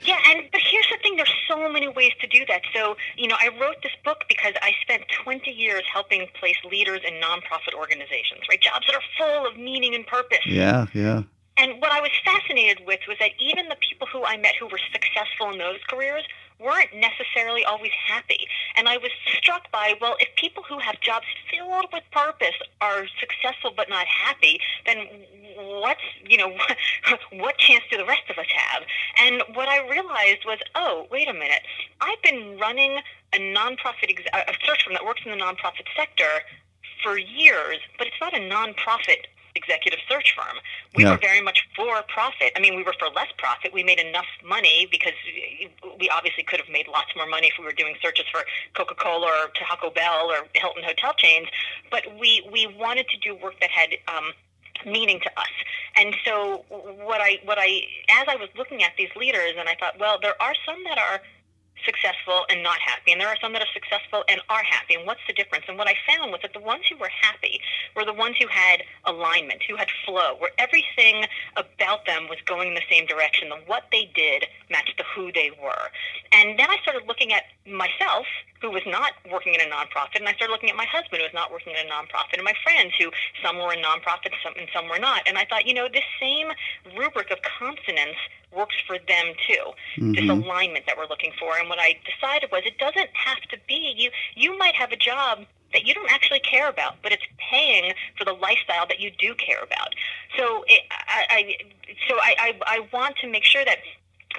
Yeah, but here's the thing: there's so many ways to do that. So, you know, I wrote this book because I spent 20 years helping place leaders in nonprofit organizations, right? Jobs that are full of meaning and purpose. yeah, yeah. And what I was fascinated with was that even the people who I met who were successful in those careers weren't necessarily always happy. And I was struck by, well, if people who have jobs filled with purpose are successful but not happy, then what's, you know, what chance do the rest of us have? And what I realized was, oh, wait a minute. I've been running a nonprofit, ex- a search firm that works in the nonprofit sector for years, but it's not a nonprofit executive search firm. We Yeah. were very much for profit. I mean, we were for less profit. We made enough money because we obviously could have made lots more money if we were doing searches for Coca-Cola or Taco Bell or Hilton hotel chains. But we we wanted to do work that had um, meaning to us. And so what I what I as I was looking at these leaders and I thought, well, there are some that are successful and not happy, and there are some that are successful and are happy. And what's the difference? And what I found was that the ones who were happy were the ones who had alignment, who had flow, where everything about them was going in the same direction. The what they did matched the who they were. And then I started looking at myself, who was not working in a nonprofit, and I started looking at my husband, who was not working in a nonprofit, and my friends, who some were in nonprofits some, and some were not. And I thought, you know, this same rubric of consonance works for them too. This mm-hmm. alignment that we're looking for. And what I decided was, it doesn't have to be you. You might have a job that you don't actually care about, but it's paying for the lifestyle that you do care about. So it, I, I, so I, I, I want to make sure that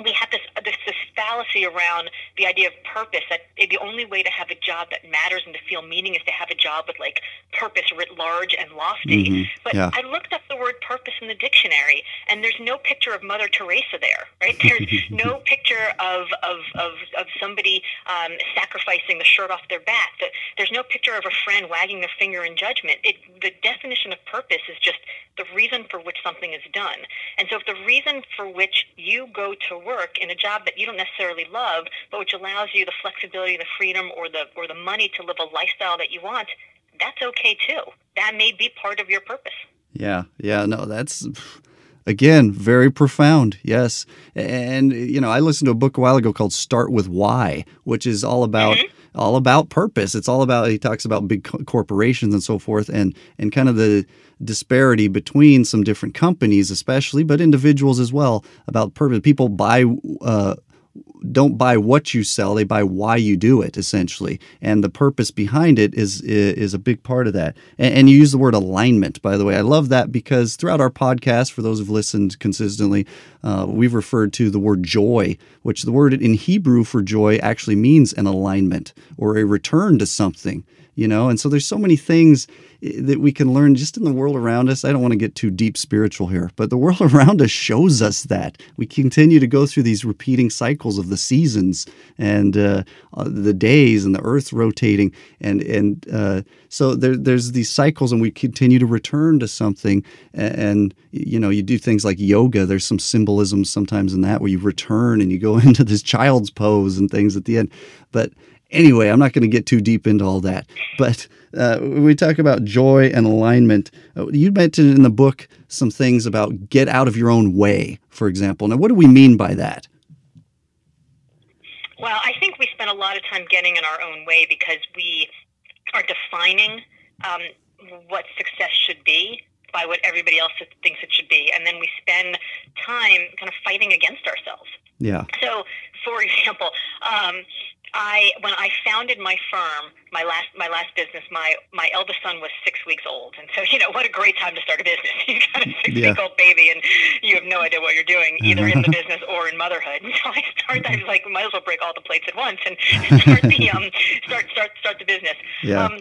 we have this, this this fallacy around the idea of purpose that the only way to have a job that matters and to feel meaning is to have a job with like purpose writ large and lofty. Mhm. But Yeah. I looked up the word purpose in the dictionary, and there's no picture of Mother Teresa there, right? There's no picture of of of, of somebody um, sacrificing the shirt off their back. There's no picture of a friend wagging their finger in judgment. It, the definition of purpose is just the reason for which something is done. And so, if the reason for which you go to work in a job that you don't necessarily love, but which allows you the flexibility, the freedom, or the or the money to live a lifestyle that you want, that's okay too. That may be part of your purpose. Yeah, yeah, no, that's again very profound. Yes, and you know, I listened to a book a while ago called "Start with Why," which is all about mm-hmm. all about purpose. It's all about he talks about big corporations and so forth, and and kind of the disparity between some different companies, especially, but individuals as well about purpose. People buy. Uh, don't buy what you sell; they buy why you do it, essentially, and the purpose behind it is is a big part of that. And, and you use the word alignment, by the way. I love that because throughout our podcast, for those who've listened consistently, uh, we've referred to the word joy, which the word in Hebrew for joy actually means an alignment or a return to something. You know, and so there's so many things eh, that we can learn just in the world around us. I don't want to get too deep spiritual here, but the world around us shows us that we continue to go through these repeating cycles of the seasons and uh, uh, the days and the earth rotating, and and uh, so there, there's these cycles, and we continue to return to something. And, and you know, you do things like yoga. There's some symbolism sometimes in that where you return and you go into this child's pose and things at the end, but Anyway, I'm not going to get too deep into all that. But uh, we talk about joy and alignment, you mentioned in the book some things about get out of your own way, for example. Now, what do we mean by that? Well, I think we spend a lot of time getting in our own way because we are defining um, what success should be by what everybody else thinks it should be. And then we spend time kind of fighting against ourselves. Yeah. So, for example, um, I when I founded my firm, my last my last business, my my eldest son was six weeks old, and so you know what a great time to start a business. You got a six yeah. week old baby, and you have no idea what you're doing, either in the business or in motherhood. And so I started. I was like, might as well break all the plates at once and start the um start start start the business. Yeah. Um,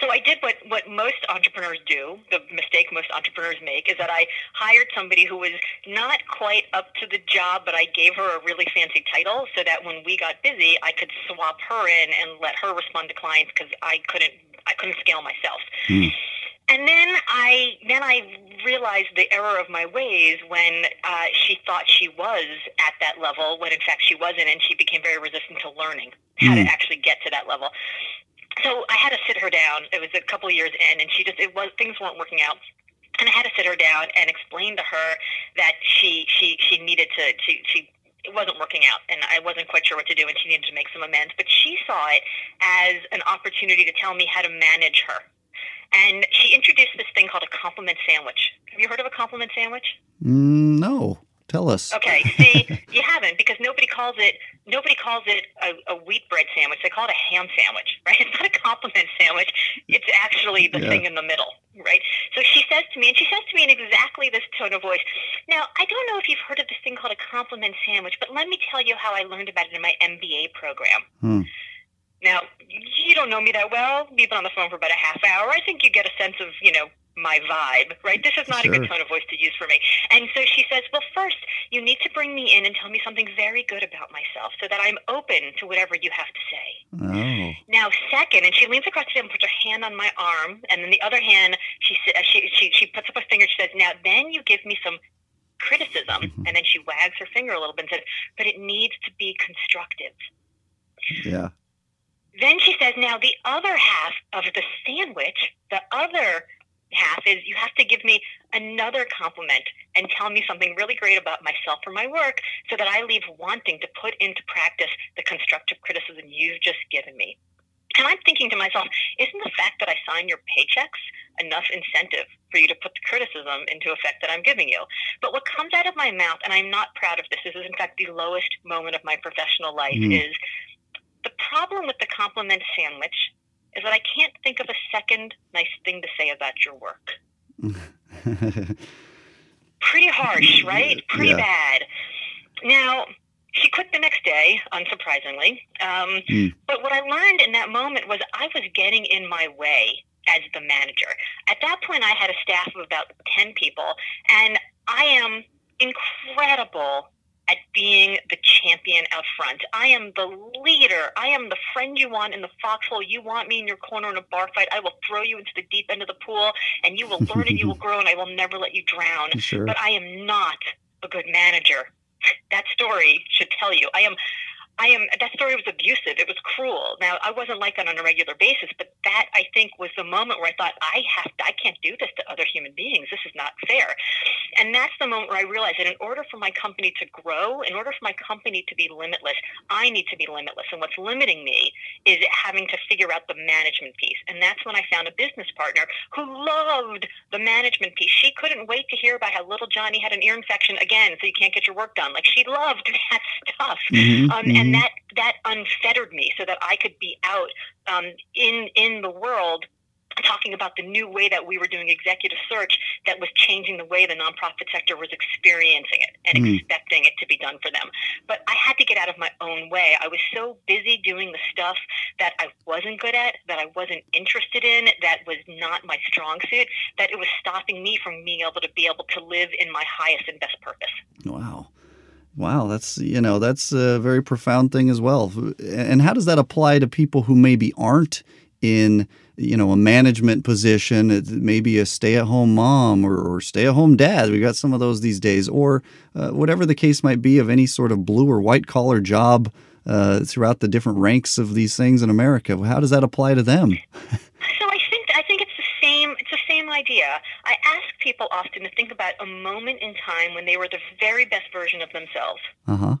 so I did what, what most entrepreneurs do. The mistake most entrepreneurs make is that I hired somebody who was not quite up to the job, but I gave her a really fancy title so that when we got busy, I could swap her in and let her respond to clients because I couldn't I couldn't scale myself. Mm. And then I then I realized the error of my ways when uh, she thought she was at that level when in fact she wasn't, and she became very resistant to learning how mm. to actually get to that level so I had to sit her down. It was a couple of years in, and she just it was things weren't working out. And I had to sit her down and explain to her that she she she needed to she she it wasn't working out and I wasn't quite sure what to do and she needed to make some amends. But she saw it as an opportunity to tell me how to manage her. And she introduced this thing called a compliment sandwich. Have you heard of a compliment sandwich? Mm, no. Tell us. Okay. See, you haven't because nobody calls it nobody calls it a, a, wheat bread sandwich. They call it a ham sandwich, right? It's not a compliment sandwich. It's actually the yeah. thing in the middle, right? So she says to me, and she says to me in exactly this tone of voice. Now, I don't know if you've heard of this thing called a compliment sandwich, but let me tell you how I learned about it in my MBA program. Hmm. Now, you don't know me that well. We've been on the phone for about a half hour. I think you get a sense of, you know, my vibe, right? This is not sure. a good tone of voice to use for me. And so she says, Well, first, you need to bring me in and tell me something very good about myself so that I'm open to whatever you have to say. Oh. Now, second, and she leans across the table and puts her hand on my arm, and then the other hand, she, she, she, she puts up a finger. She says, Now, then you give me some criticism. Mm-hmm. And then she wags her finger a little bit and says, But it needs to be constructive. Yeah. Then she says, Now, the other half of the sandwich, the other half is you have to give me another compliment and tell me something really great about myself or my work so that I leave wanting to put into practice the constructive criticism you've just given me. And I'm thinking to myself, isn't the fact that I sign your paychecks enough incentive for you to put the criticism into effect that I'm giving you? But what comes out of my mouth, and I'm not proud of this, this is in fact the lowest moment of my professional life, mm. is the problem with the compliment sandwich is that I can't think of a second nice thing to say about your work. Pretty harsh, right? Pretty yeah. bad. Now, she quit the next day, unsurprisingly. Um, mm. But what I learned in that moment was I was getting in my way as the manager. At that point, I had a staff of about 10 people, and I am incredible at being the champion out front. I am the leader. I am the friend you want in the foxhole. You want me in your corner in a bar fight. I will throw you into the deep end of the pool and you will learn and you will grow and I will never let you drown. Sure. But I am not a good manager. That story should tell you. I am I am that story was abusive. It was cruel. Now I wasn't like that on a regular basis, but that I think was the moment where I thought I have to, I can't do this to other human beings. This is not fair. And that's the moment where I realized that in order for my company to grow, in order for my company to be limitless, I need to be limitless. And what's limiting me is having to figure out the management piece. And that's when I found a business partner who loved the management piece. She couldn't wait to hear about how little Johnny had an ear infection again, so you can't get your work done. Like she loved that stuff. Mm-hmm, um, mm-hmm. And that that unfettered me so that I could be out um, in in the world talking about the new way that we were doing executive search that was changing the way the nonprofit sector was experiencing it and mm. expecting it to be done for them. But I had to get out of my own way. I was so busy doing the stuff that I wasn't good at, that I wasn't interested in, that was not my strong suit, that it was stopping me from being able to be able to live in my highest and best purpose. Wow. Wow, that's you know that's a very profound thing as well. And how does that apply to people who maybe aren't in you know a management position, maybe a stay-at-home mom or, or stay-at-home dad? We've got some of those these days, or uh, whatever the case might be of any sort of blue or white collar job. uh, throughout the different ranks of these things in America. How does that apply to them? so I think I think it's the same. It's the same idea. I ask people often to think about a moment in time when they were the very best version of themselves. Uh huh.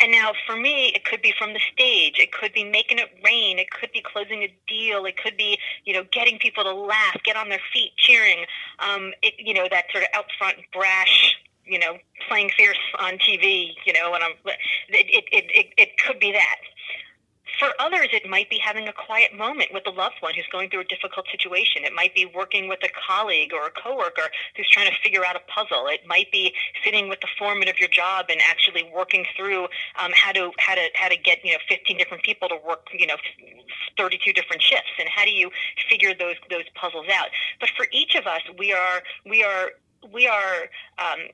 And now, for me, it could be from the stage. It could be making it rain. It could be closing a deal. It could be, you know, getting people to laugh, get on their feet, cheering. Um, it, you know, that sort of out front, brash, you know, playing fierce on TV. You know, and I'm. It it it, it could be that. For others, it might be having a quiet moment with a loved one who's going through a difficult situation. It might be working with a colleague or a coworker who's trying to figure out a puzzle. It might be sitting with the foreman of your job and actually working through um, how to how to how to get you know 15 different people to work you know 32 different shifts and how do you figure those those puzzles out. But for each of us, we are we are we are um,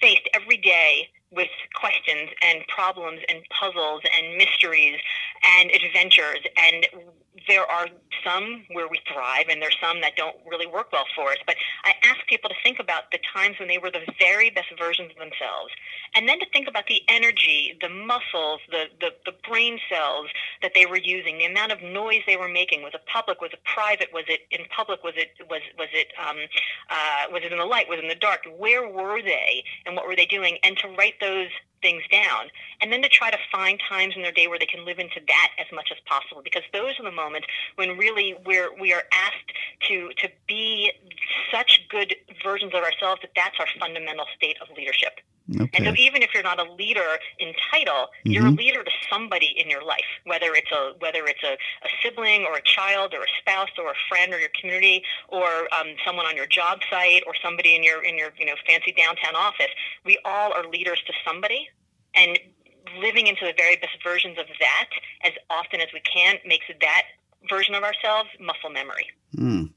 faced every day with questions and problems and puzzles and mysteries and adventures and there are some where we thrive and there's some that don't really work well for us but i ask people to think about the times when they were the very best versions of themselves and then to think about the energy the muscles the, the, the brain cells that they were using the amount of noise they were making. Was it public? Was it private? Was it in public? Was it was was it um, uh, was it in the light? Was it in the dark? Where were they and what were they doing? And to write those things down and then to try to find times in their day where they can live into that as much as possible because those are the moments when really we're we are asked to to be such good versions of ourselves that that's our fundamental state of leadership Okay. and so even if you're not a leader in title, you're a leader to somebody in your life, whether it's a whether it's a, a sibling or a child or a spouse or a friend or your community or um, someone on your job site or somebody in your in your you know fancy downtown office. We all are leaders to somebody, and living into the very best versions of that as often as we can makes that version of ourselves muscle memory. Mm.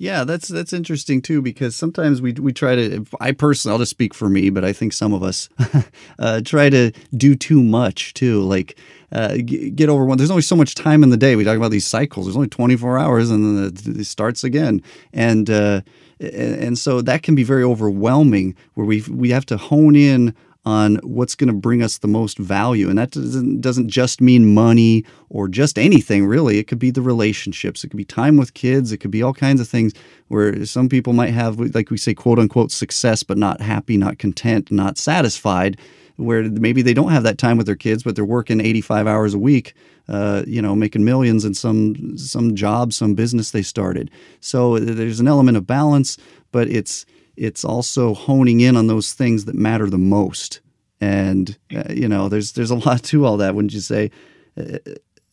Yeah, that's that's interesting too because sometimes we we try to. I personally, I'll just speak for me, but I think some of us uh, try to do too much too. Like uh, get over one. There's only so much time in the day. We talk about these cycles. There's only 24 hours, and then it, it starts again. And uh, and so that can be very overwhelming. Where we we have to hone in on what's going to bring us the most value. And that doesn't, doesn't just mean money or just anything, really. It could be the relationships, it could be time with kids, it could be all kinds of things where some people might have, like we say, quote unquote, success, but not happy, not content, not satisfied. Where maybe they don't have that time with their kids, but they're working 85 hours a week, uh, you know, making millions in some some job, some business they started. So there's an element of balance, but it's it's also honing in on those things that matter the most. And uh, you know, there's there's a lot to all that. Wouldn't you say? Uh,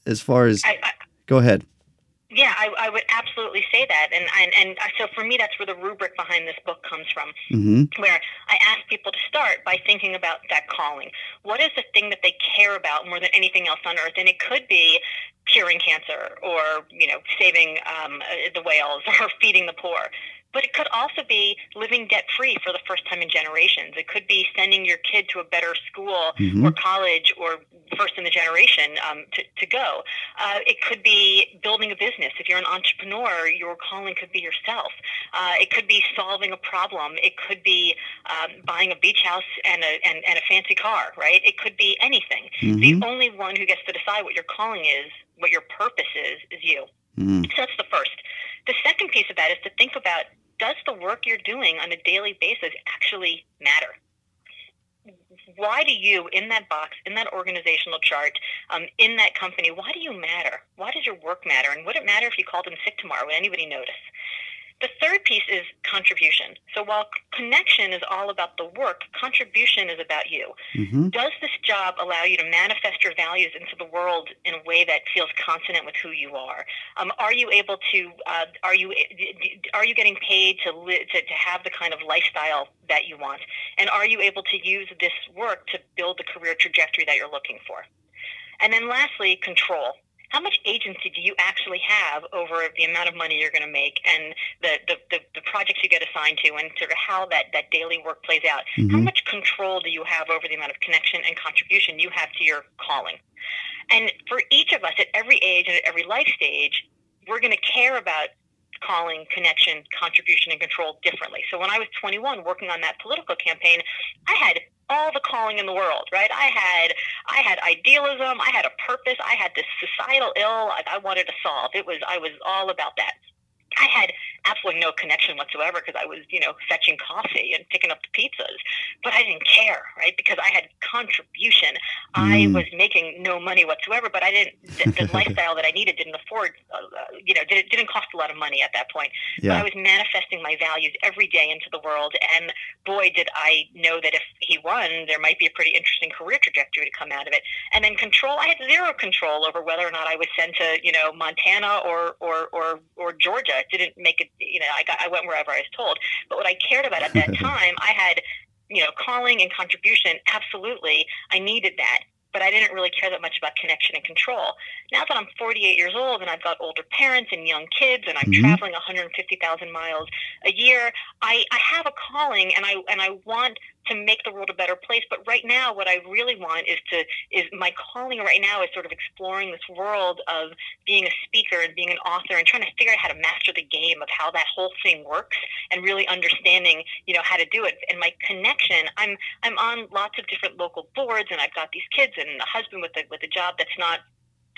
as far as I, I, go ahead. Yeah, I, I, would absolutely say that, and, and and so for me, that's where the rubric behind this book comes from. Mm-hmm. Where I ask people to start by thinking about that calling. What is the thing that they care about more than anything else on earth? And it could be curing cancer, or you know, saving um, the whales, or feeding the poor. But it could also be living debt free for the first time in generations. It could be sending your kid to a better school mm-hmm. or college or first in the generation um, to, to go. Uh, it could be building a business. If you're an entrepreneur, your calling could be yourself. Uh, it could be solving a problem. It could be um, buying a beach house and a, and, and a fancy car, right? It could be anything. Mm-hmm. The only one who gets to decide what your calling is, what your purpose is, is you. Mm. So that's the first. The second piece of that is to think about does the work you're doing on a daily basis actually matter? Why do you, in that box, in that organizational chart, um, in that company, why do you matter? Why does your work matter? And would it matter if you called in sick tomorrow? Would anybody notice? The third piece is contribution. So while connection is all about the work, contribution is about you. Mm-hmm. Does this job allow you to manifest your values into the world in a way that feels consonant with who you are? Um, are you able to? Uh, are you are you getting paid to, li- to to have the kind of lifestyle that you want? And are you able to use this work to build the career trajectory that you're looking for? And then lastly, control how much agency do you actually have over the amount of money you're going to make and the, the, the, the, projects you get assigned to and sort of how that, that daily work plays out? Mm-hmm. How much control do you have over the amount of connection and contribution you have to your calling? And for each of us at every age and at every life stage, we're going to care about calling, connection, contribution, and control differently. So when I was 21 working on that political campaign, I had all the calling in the world, right? I had I had idealism. I had a purpose. I had this societal ill like I wanted to solve. It was I was all about that. I had absolutely no connection whatsoever because I was, you know, fetching coffee and picking up the pizzas. But I didn't care, right? Because I had contribution. Mm. I was making no money whatsoever, but I didn't. The, the lifestyle that I needed didn't afford, uh, you know, didn't, didn't cost a lot of money at that point. Yeah. But I was manifesting my values every day into the world, and boy, did I know that if he won, there might be a pretty interesting career trajectory to come out of it. And then control, I had zero control over whether or not I was sent to, you know, Montana or or or, or Georgia. Didn't make it you know, I got, I went wherever I was told. But what I cared about at that time, I had, you know, calling and contribution. Absolutely, I needed that but I didn't really care that much about connection and control. Now that I'm 48 years old and I've got older parents and young kids and I'm mm-hmm. traveling 150,000 miles a year, I, I have a calling and I and I want to make the world a better place. But right now, what I really want is to is my calling right now is sort of exploring this world of being a speaker and being an author and trying to figure out how to master the game of how that whole thing works and really understanding you know how to do it. And my connection, I'm I'm on lots of different local boards and I've got these kids and a husband with a with a job that's not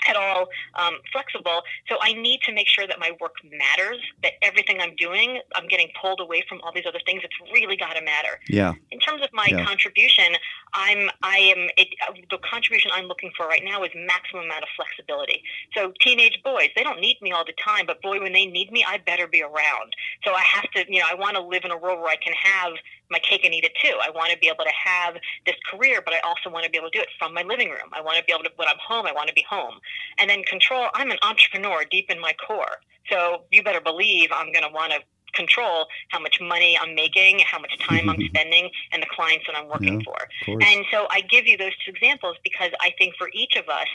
at all um, flexible. So I need to make sure that my work matters, that everything I'm doing, I'm getting pulled away from all these other things. It's really got to matter. Yeah. In terms of my yeah. contribution, I'm, I am, it, uh, the contribution I'm looking for right now is maximum amount of flexibility. So teenage boys, they don't need me all the time, but boy, when they need me, I better be around. So I have to, you know, I want to live in a world where I can have my cake and eat it too. I want to be able to have this career, but I also want to be able to do it from my living room. I want to be able to, when I'm home, I want to be home. And then control, I'm an entrepreneur deep in my core. So you better believe I'm going to want to control how much money I'm making, how much time I'm spending, and the clients that I'm working yeah, for. And so I give you those two examples because I think for each of us,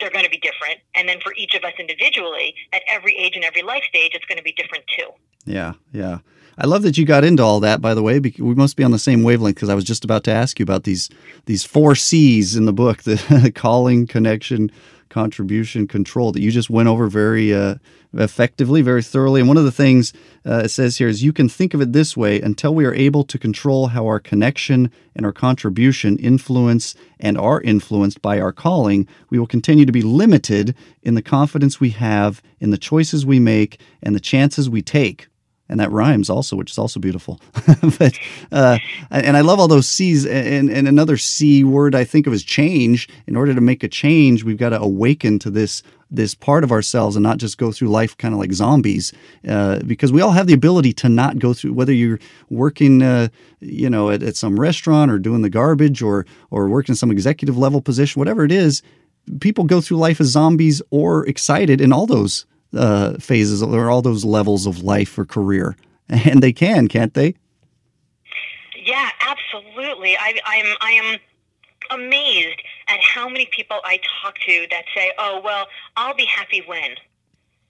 they're going to be different. And then for each of us individually, at every age and every life stage, it's going to be different too. Yeah, yeah. I love that you got into all that. By the way, because we must be on the same wavelength because I was just about to ask you about these these four C's in the book: the calling, connection, contribution, control. That you just went over very uh, effectively, very thoroughly. And one of the things uh, it says here is you can think of it this way: until we are able to control how our connection and our contribution influence and are influenced by our calling, we will continue to be limited in the confidence we have in the choices we make and the chances we take and that rhymes also, which is also beautiful. but uh, and I love all those C's. And, and another C word I think of is change. In order to make a change, we've got to awaken to this this part of ourselves and not just go through life kind of like zombies. Uh, because we all have the ability to not go through whether you're working, uh, you know, at, at some restaurant or doing the garbage or or working in some executive level position, whatever it is. People go through life as zombies or excited in all those uh, phases or all those levels of life or career, and they can, can't they? Yeah, absolutely. I, I'm I am amazed at how many people I talk to that say, "Oh, well, I'll be happy when."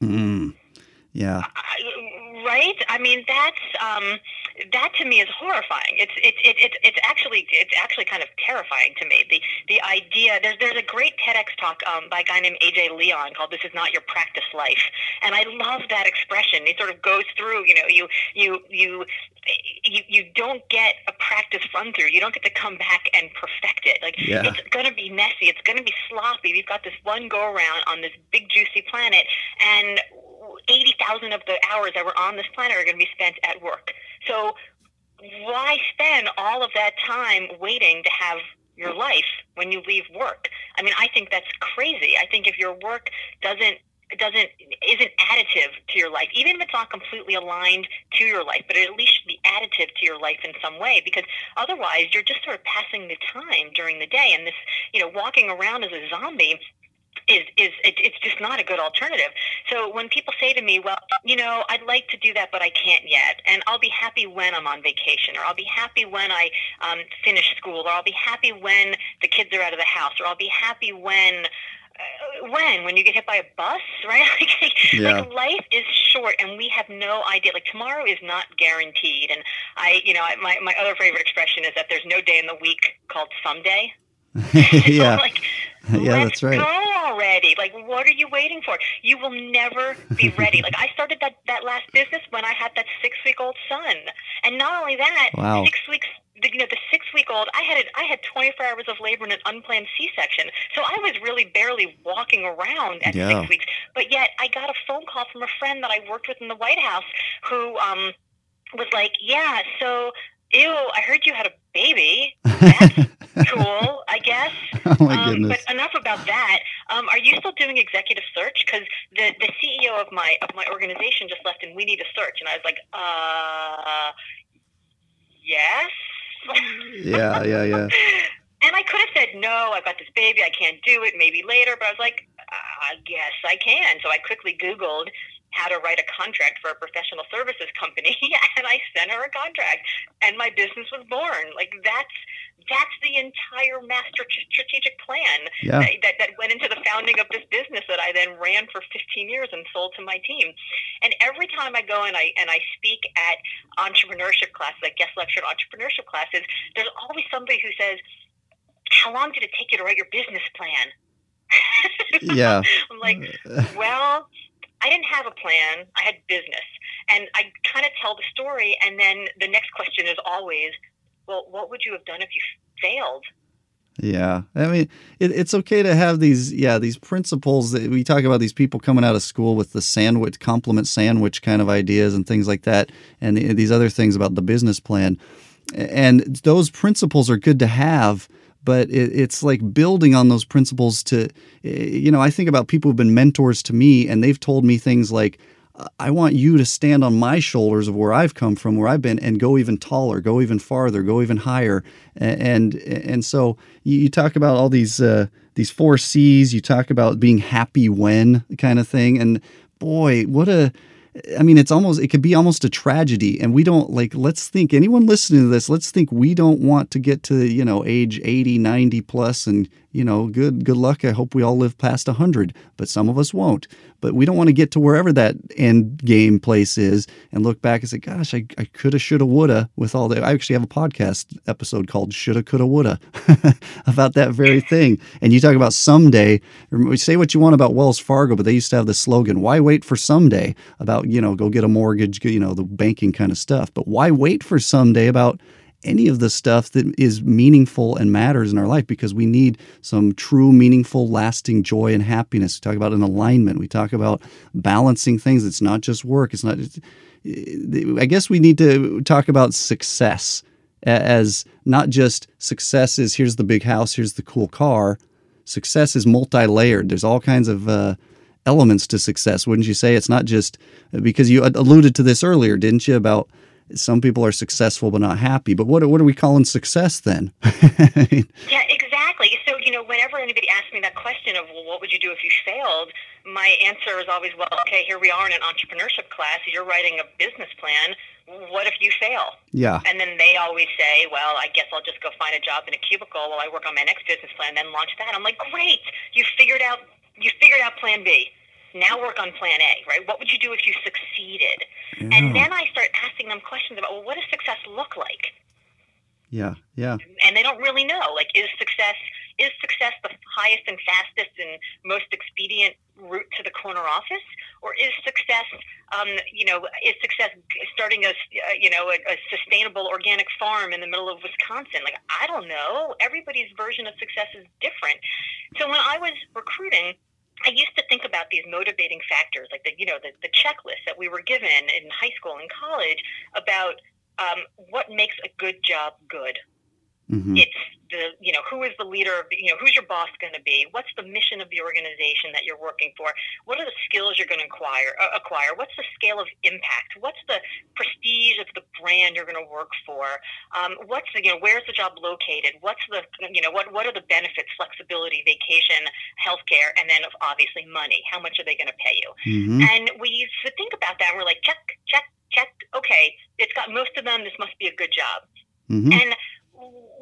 Mm, yeah. right. I mean, that's um, that to me is horrifying. It's it's it's it's actually it's actually kind of terrifying to me. The the idea there's there's a great TEDx talk um, by a guy named AJ Leon called "This Is Not Your Practice Life," and I love that expression. He sort of goes through, you know, you you you you you don't get a practice run through. You don't get to come back and perfect it. Like yeah. it's going to be messy. It's going to be sloppy. We've got this one go around on this big juicy planet, and 80,000 of the hours that were on this planet are going to be spent at work. So why spend all of that time waiting to have your life when you leave work? I mean, I think that's crazy. I think if your work doesn't doesn't isn't additive to your life, even if it's not completely aligned to your life, but it at least should be additive to your life in some way. Because otherwise, you're just sort of passing the time during the day, and this, you know, walking around as a zombie is is it, it's just not a good alternative. So when people say to me, "Well, you know, I'd like to do that, but I can't yet," and I'll be happy when I'm on vacation, or I'll be happy when I um, finish school, or I'll be happy when the kids are out of the house, or I'll be happy when. Uh, when when you get hit by a bus right like, yeah. like life is short and we have no idea like tomorrow is not guaranteed and i you know I, my, my other favorite expression is that there's no day in the week called someday yeah. like, yeah, that's right. Go already. Like, what are you waiting for? You will never be ready. like, I started that that last business when I had that six week old son, and not only that, wow. six weeks. the, You know, the six week old. I had I had 24 hours of labor and an unplanned C-section, so I was really barely walking around at Yeah. six weeks. But yet, I got a phone call from a friend that I worked with in the White House who um, was like, "Yeah, so." Ew, I heard you had a baby. That's cool, I guess. oh my Um, goodness. but enough about that. Um, are you still doing executive search? Because the the CEO of my of my organization just left, and we need a search. And I was like, uh, yes. Yeah, yeah, yeah. And I could have said no. I've got this baby. I can't do it. Maybe later. But I was like, I guess I can. So I quickly Googled how to write a contract for a professional services company, and I sent her a contract, and my business was born. Like that's that's the entire master tr- strategic plan Yeah. that, that, that went into the founding of this business that I then ran for 15 years and sold to my team. And every time I go and I and I speak at entrepreneurship classes, like guest lecture at entrepreneurship classes, there's always somebody who says, "How long did it take you to write your business plan?" Yeah. I'm like, well, I didn't have a plan. I had business. And I kind of tell the story, and then the next question is always, well, what would you have done if you failed? Yeah, I mean, it, it's okay to have these, yeah, these principles that we talk about. These people coming out of school with the sandwich, compliment sandwich kind of ideas and things like that, and the, these other things about the business plan. And those principles are good to have, but it, it's like building on those principles to, you know, I think about people who've been mentors to me, and they've told me things like, I want you to stand on my shoulders of where I've come from, where I've been, and go even taller, go even farther, go even higher. And and so you, you talk about all these uh, these four C's. You talk about being happy when kind of thing. And boy, what a I mean, it's almost it could be almost a tragedy, and we don't like. Let's think anyone listening to this. Let's think we don't want to get to you know age 80, 90 plus, and you know, good good luck. I hope we all live past hundred, but some of us won't. But we don't want to get to wherever that end game place is and look back and say, "Gosh, I, I coulda, shoulda, woulda." With all that, I actually have a podcast episode called "Shoulda, Coulda, Woulda" about that very thing. And you talk about someday. Say what you want about Wells Fargo, but they used to have the slogan, "Why wait for someday?" About you know, go get a mortgage, you know, the banking kind of stuff. But why wait for someday about any of the stuff that is meaningful and matters in our life because we need some true, meaningful, lasting joy and happiness. We talk about an alignment. We talk about balancing things. It's not just work. It's not. I guess we need to talk about success as not just success is here's the big house, here's the cool car. Success is multi-layered. There's all kinds of uh, elements to success, wouldn't you say? It's not just because you alluded to this earlier, didn't you? About some people are successful but not happy. But what what are we calling success then? Yeah, exactly. So, you know, whenever anybody asks me that question of, well, what would you do if you failed? My answer is always, well, okay, here we are in an entrepreneurship class. You're writing a business plan. What if you fail? yeah, And then they always say, well, I guess I'll just go find a job in a cubicle while I work on my next business plan, then launch that. I'm like, great, you figured out, you figured out plan B. Now work on plan A, right? What would you do if you succeeded? And then I start asking them questions about, well, what does success look like? yeah, yeah, and they don't really know. Like, is success is success the highest and fastest and most expedient route to the corner office, or is success, um, you know, is success starting a uh, you know a, a sustainable organic farm in the middle of Wisconsin? Like, I don't know. Everybody's version of success is different. So when I was recruiting. I used to think about these motivating factors, like the you know the, the checklist that we were given in high school and college about um, what makes a good job good. Hmm It's the, you know, who is the leader of, you know, who's your boss going to be? What's the mission of the organization that you're working for? What are the skills you're going to acquire? Uh, acquire? What's the scale of impact? What's the prestige of the brand you're going to work for? Um, what's the, you know, where's the job located? What's the, you know, what, what are the benefits, flexibility, vacation, healthcare, and then obviously money? How much are they going to pay you? hmm And we think about that. And we're like, check, check, check. Okay, it's got most of them. This must be a good job. hmm And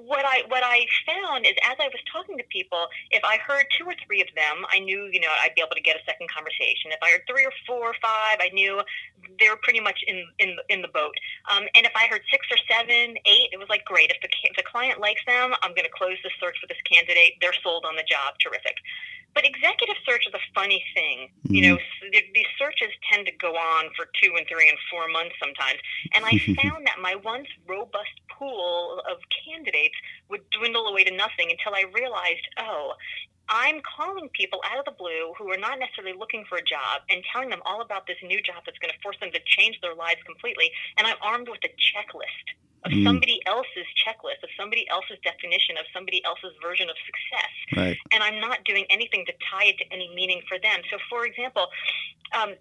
what I what I found is as I was talking to people, if I heard two or three of them, I knew you know I'd be able to get a second conversation. If I heard three or four or five, I knew they were pretty much in in in the boat. Um, and if I heard six or seven, eight, it was like great. If the if the client likes them, I'm going to close the search for this candidate. They're sold on the job. Terrific. But executive search is a funny thing. Mm-hmm. You know, these searches tend to go on for two and three and four months sometimes. And I found that my once robust pool of candidates would dwindle away to nothing until I realized, oh, I'm calling people out of the blue who are not necessarily looking for a job and telling them all about this new job that's going to force them to change their lives completely. And I'm armed with a checklist of mm. somebody else's checklist, of somebody else's definition, of somebody else's version of success. Right. And I'm not doing anything to tie it to any meaning for them. So, for example, um,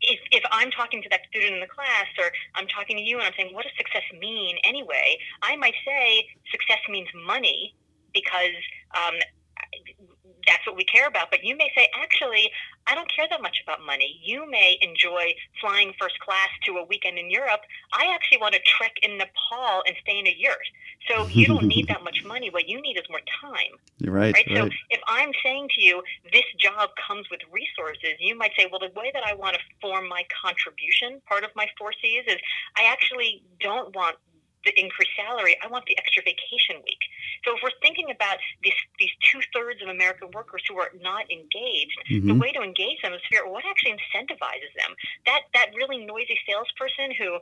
if, if I'm talking to that student in the class or I'm talking to you and I'm saying, what does success mean anyway? I might say success means money because um, that's what we care about. But you may say, actually, I don't care that much about money. You may enjoy flying first class to a weekend in Europe. I actually want to trek in Nepal and stay in a yurt. So you don't need that much money. What you need is more time. You're right, right. right. So if I'm saying to you, this job comes with resources, you might say, well, the way that I want to form my contribution, part of my four C's, is I actually don't want the increased salary. I want the extra vacation week. So if we're thinking about these these two thirds of American workers who are not engaged, mm-hmm. the way to engage them is figure out what actually incentivizes them. That that really noisy salesperson who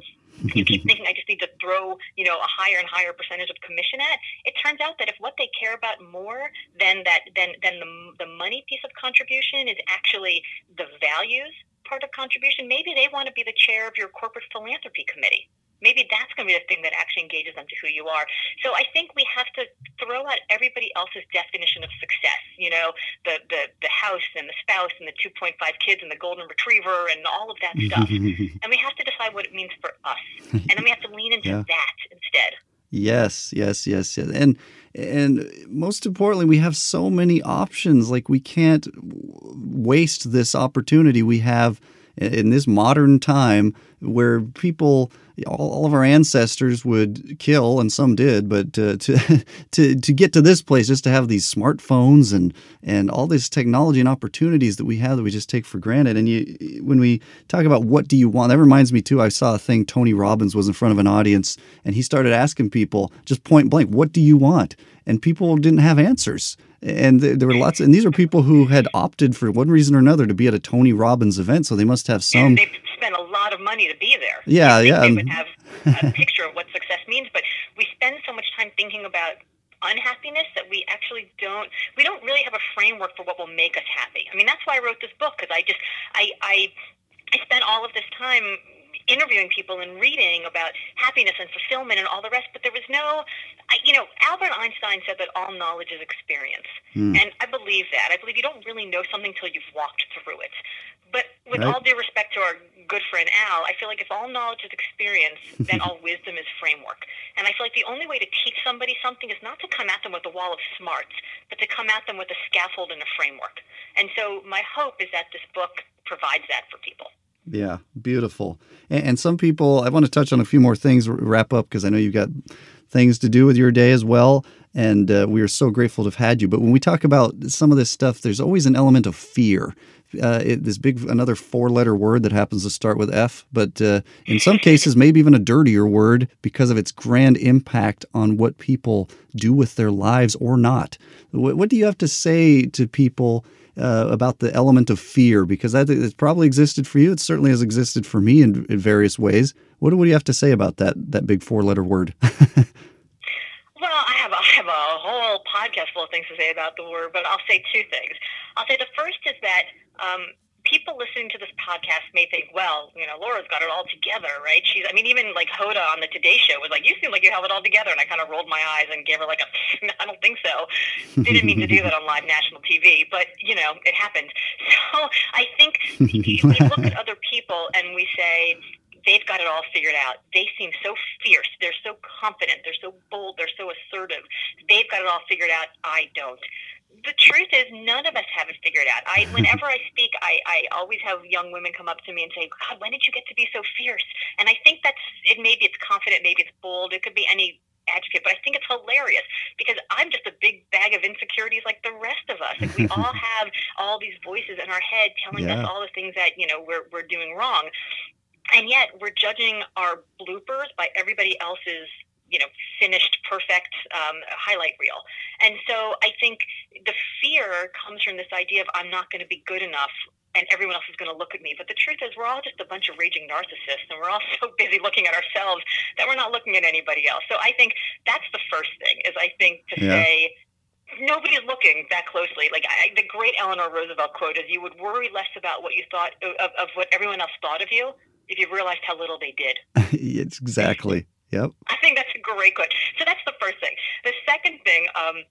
you keep thinking I just need to throw you know a higher and higher percentage of commission at. It turns out that if what they care about more than that than than the the money piece of contribution is actually the values part of contribution, maybe they want to be the chair of your corporate philanthropy committee maybe that's going to be the thing that actually engages them to who you are. So I think we have to throw out everybody else's definition of success. You know, the the the house and the spouse and the 2.5 kids and the golden retriever and all of that stuff. and we have to decide what it means for us, and then we have to lean into yeah. that instead. Yes, yes, yes, yes, and and most importantly, we have so many options. Like we can't waste this opportunity we have in this modern time where people all, all of our ancestors would kill, and some did, but uh, to to to get to this place, just to have these smartphones and and all this technology and opportunities that we have that we just take for granted. And you, when we talk about what do you want, that reminds me too. I saw a thing. Tony Robbins was in front of an audience, and he started asking people just point blank, "What do you want?" And people didn't have answers and there were lots and these are people who had opted for one reason or another to be at a tony robbins event so they must have some spent a lot of money to be there. Yeah, yeah. They would have a picture of what success means, but we spend so much time thinking about unhappiness that we actually don't we don't really have a framework for what will make us happy. I mean, that's why I wrote this book because I just I I I spent all of this time interviewing people and reading about happiness and fulfillment and all the rest, but there was no, I, you know, Albert Einstein said that all knowledge is experience. Mm. And I believe that. I believe you don't really know something until you've walked through it. But with right. all due respect to our good friend Al, I feel like if all knowledge is experience, then all wisdom is framework. And I feel like the only way to teach somebody something is not to come at them with a wall of smarts, but to come at them with a scaffold and a framework. And so my hope is that this book provides that for people. Yeah, beautiful. And, and some people, I want to touch on a few more things, wrap up, because I know you've got things to do with your day as well. And uh, we are so grateful to have had you. But when we talk about some of this stuff, there's always an element of fear uh, it, this big another four letter word that happens to start with F, but uh, in some cases maybe even a dirtier word because of its grand impact on what people do with their lives or not. What, what do you have to say to people? Uh, about the element of fear because I think it's probably existed for you. It certainly has existed for me in, in various ways. What, what do you have to say about that that big four letter word? Have, I have a whole podcast full of things to say about the word, but I'll say two things. I'll say the first is that um, people listening to this podcast may think, well, you know, Laura's got it all together, right? She's, I mean, even like Hoda on the Today Show was like, you seem like you have it all together. And I kind of rolled my eyes and gave her like a, I don't think so. Didn't mean to do that on live national TV, but, you know, it happened. So I think we look at other people and we say, they've got it all figured out. They seem so fierce. They're so confident. They're so bold. They're so assertive. They've got it all figured out. I don't. The truth is, none of us have it figured out. I, whenever I speak, I, I always have young women come up to me and say, "God, when did you get to be so fierce?" And I think that's it. Maybe it's confident. Maybe it's bold. It could be any adjective, but I think it's hilarious because I'm just a big bag of insecurities like the rest of us. Like we all have all these voices in our head telling yeah. us all the things that you know we're we're doing wrong and yet we're judging our bloopers by everybody else's you know, finished, perfect um, highlight reel. And so I think the fear comes from this idea of I'm not going to be good enough and everyone else is going to look at me. But the truth is, we're all just a bunch of raging narcissists, and we're all so busy looking at ourselves that we're not looking at anybody else. So I think that's the first thing. Is I think to yeah. say nobody's looking that closely. Like I, the great Eleanor Roosevelt quote is, "You would worry less about what you thought of, of what everyone else thought of you you realized how little they did." it's exactly. Yep. I think that's a great quote. So that's the first thing. The second thing, um,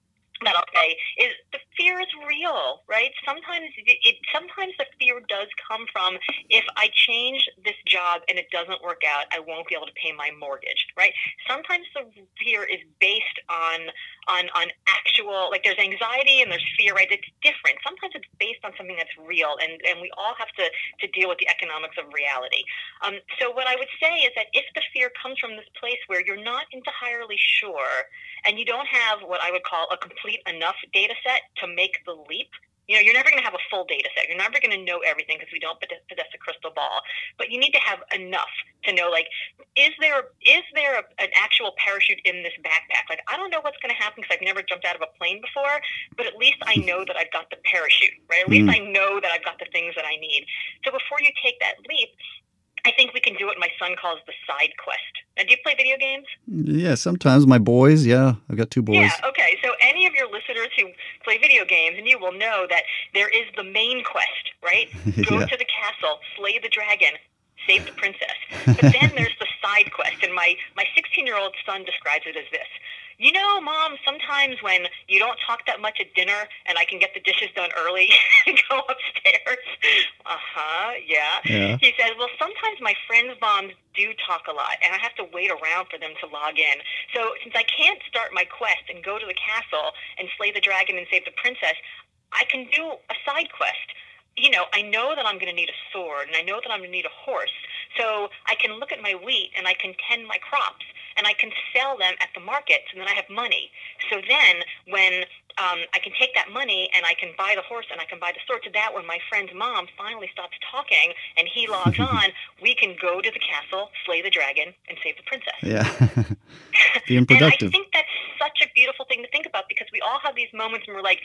that I'll say is the fear is real, right? Sometimes it, it, sometimes the fear does come from if I change this job and it doesn't work out, I won't be able to pay my mortgage, right? Sometimes the fear is based on on on actual like there's anxiety and there's fear, right? It's different. Sometimes it's based on something that's real, and and we all have to to deal with the economics of reality. Um, so what I would say is that if the fear comes from this place where you're not entirely sure and you don't have what I would call a complete complete enough data set to make the leap. You know, you're never going to have a full data set. You're never going to know everything because we don't possess a crystal ball. But you need to have enough to know, like, is there is there a, an actual parachute in this backpack? Like, I don't know what's going to happen because I've never jumped out of a plane before, but at least I know that I've got the parachute, right? At least mm. I know that I've got the things that I need. So before you take that leap, I think we can do what my son calls the side quest. Now, do you play video games? Yeah, sometimes my boys. Yeah, I've got two boys. Yeah, okay. So any of your listeners who play video games, and you will know that there is the main quest, right? Go yeah. to the castle, slay the dragon, save the princess. But then there's the side quest, and my my 16 year old son describes it as this. You know, mom, sometimes when you don't talk that much at dinner and I can get the dishes done early and go upstairs. Uh huh, yeah. yeah. He says, well, sometimes my friends' moms do talk a lot and I have to wait around for them to log in. So since I can't start my quest and go to the castle and slay the dragon and save the princess, I can do a side quest you know, I know that I'm going to need a sword and I know that I'm going to need a horse. So I can look at my wheat and I can tend my crops and I can sell them at the markets and then I have money. So then when um, I can take that money and I can buy the horse and I can buy the sword. So that when my friend's mom finally stops talking and he logs on, we can go to the castle, slay the dragon, and save the princess. Yeah. Being productive. and I think that's such a beautiful thing to think about because we all have these moments when we're like,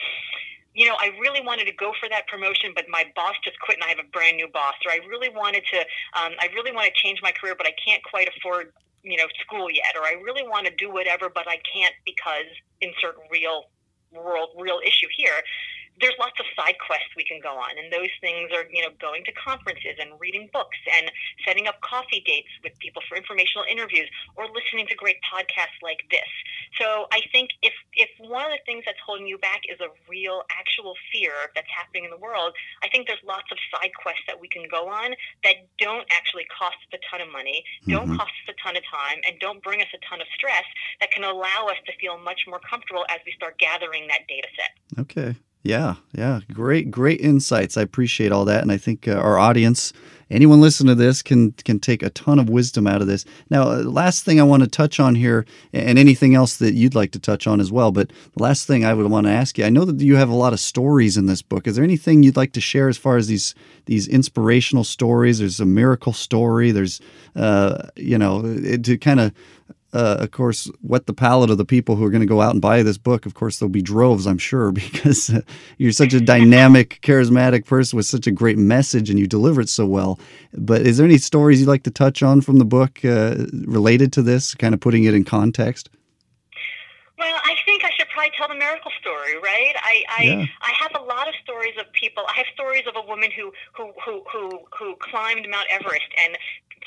you know, I really wanted to go for that promotion, but my boss just quit and I have a brand new boss. Or I really wanted to, um, I really want to change my career, but I can't quite afford, you know, school yet. Or I really want to do whatever, but I can't because insert real world, real issue here there's lots of side quests we can go on, and those things are, you know, going to conferences and reading books and setting up coffee dates with people for informational interviews or listening to great podcasts like this. So I think if if one of the things that's holding you back is a real, actual fear that's happening in the world, I think there's lots of side quests that we can go on that don't actually cost us a ton of money, don't mm-hmm. cost us a ton of time, and don't bring us a ton of stress that can allow us to feel much more comfortable as we start gathering that data set. Okay. Yeah, yeah, great, great insights. I appreciate all that, and I think uh, our audience, anyone listening to this, can can take a ton of wisdom out of this. Now, uh, last thing I want to touch on here, and anything else that you'd like to touch on as well. But the last thing I would want to ask you, I know that you have a lot of stories in this book. Is there anything you'd like to share as far as these these inspirational stories? There's a miracle story. There's, uh, you know, to kind of uh, of course, whet the palate of the people who are going to go out and buy this book. Of course, there'll be droves, I'm sure, because uh, you're such a dynamic, charismatic person with such a great message and you deliver it so well. But is there any stories you'd like to touch on from the book uh, related to this, kind of putting it in context? Well, I think I should probably tell the miracle story, right? I I, yeah. I have a lot of stories of people. I have stories of a woman who who who who, who climbed Mount Everest and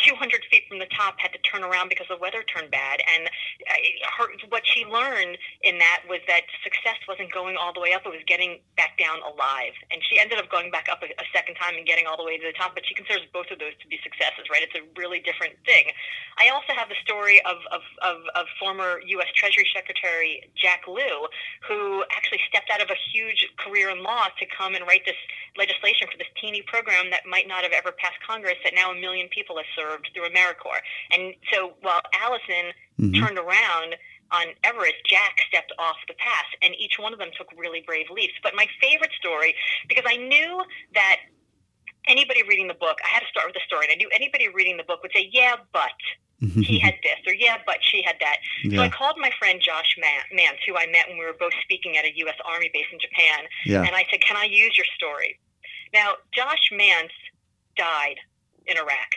200 feet from the top had to turn around because the weather turned bad. And uh, her, what she learned in that was that success wasn't going all the way up; it was getting back down alive. And she ended up going back up a, a second time and getting all the way to the top. But she considers both of those to be successes, right? It's a really different thing. I also have the story of of, of, of former U.S. Treasury Secretary Jack Lew, who actually stepped out of a huge career in law to come and write this legislation for this teeny program that might not have ever passed Congress. That now a million people have served served through AmeriCorps. And so while Alison mm-hmm. turned around on Everest, Jack stepped off the path, and each one of them took really brave leaps. But my favorite story, because I knew that anybody reading the book, I had to start with the story, and I knew anybody reading the book would say, "Yeah, but." he had this or yeah yeah, but she had that. So I called my friend Josh Ma- Mantz, who I met when we were both speaking at a U.S. Army base in Japan, Yeah. and I said, "Can I use your story?" Now, Josh Mantz died in Iraq.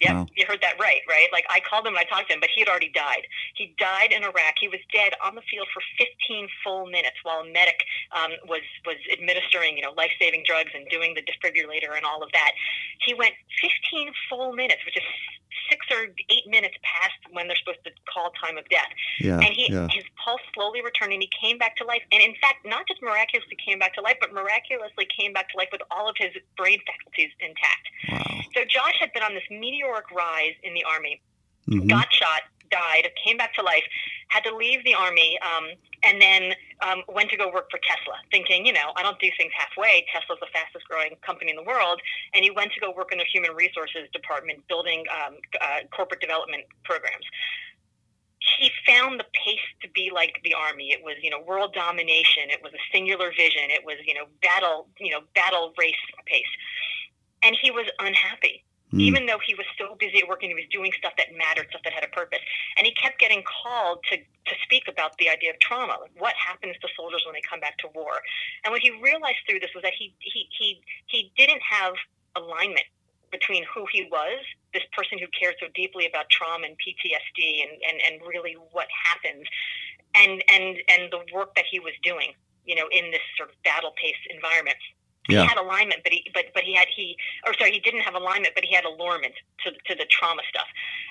Yeah, Wow. you heard that right, right? Like I called him and I talked to him, but he had already died. He died in Iraq. He was dead on the field for 15 full minutes while a medic um, was was administering, you know, life saving drugs and doing the defibrillator and all of that. He went 15 full minutes, which is six or eight minutes past when they're supposed to call time of death. Yeah. And he yeah. his pulse slowly returned, and he came back to life. And in fact, not just miraculously came back to life, but miraculously came back to life with all of his brain faculties intact. Wow. So Josh had been on this meteoric rise in the army, Mhm. got shot, died, came back to life, had to leave the army, um, and then um, went to go work for Tesla, thinking, you know, I don't do things halfway. Tesla's the fastest growing company in the world, and he went to go work in the human resources department, building um, uh, corporate development programs. He found the pace to be like the army. It was, you know, world domination. It was a singular vision. It was, you know, battle, you know, battle race pace, and he was unhappy Mm. even though he was so busy at work and he was doing stuff that mattered, stuff that had a purpose. And he kept getting called to, to speak about the idea of trauma, like what happens to soldiers when they come back to war. And what he realized through this was that he he he, he didn't have alignment between who he was, this person who cared so deeply about trauma and PTSD and, and, and really what happens, and, and and the work that he was doing, you know, in this sort of battle pace environment Yeah. he had alignment, but he but but he had he or sorry he didn't have alignment, but he had allurement to to the trauma stuff,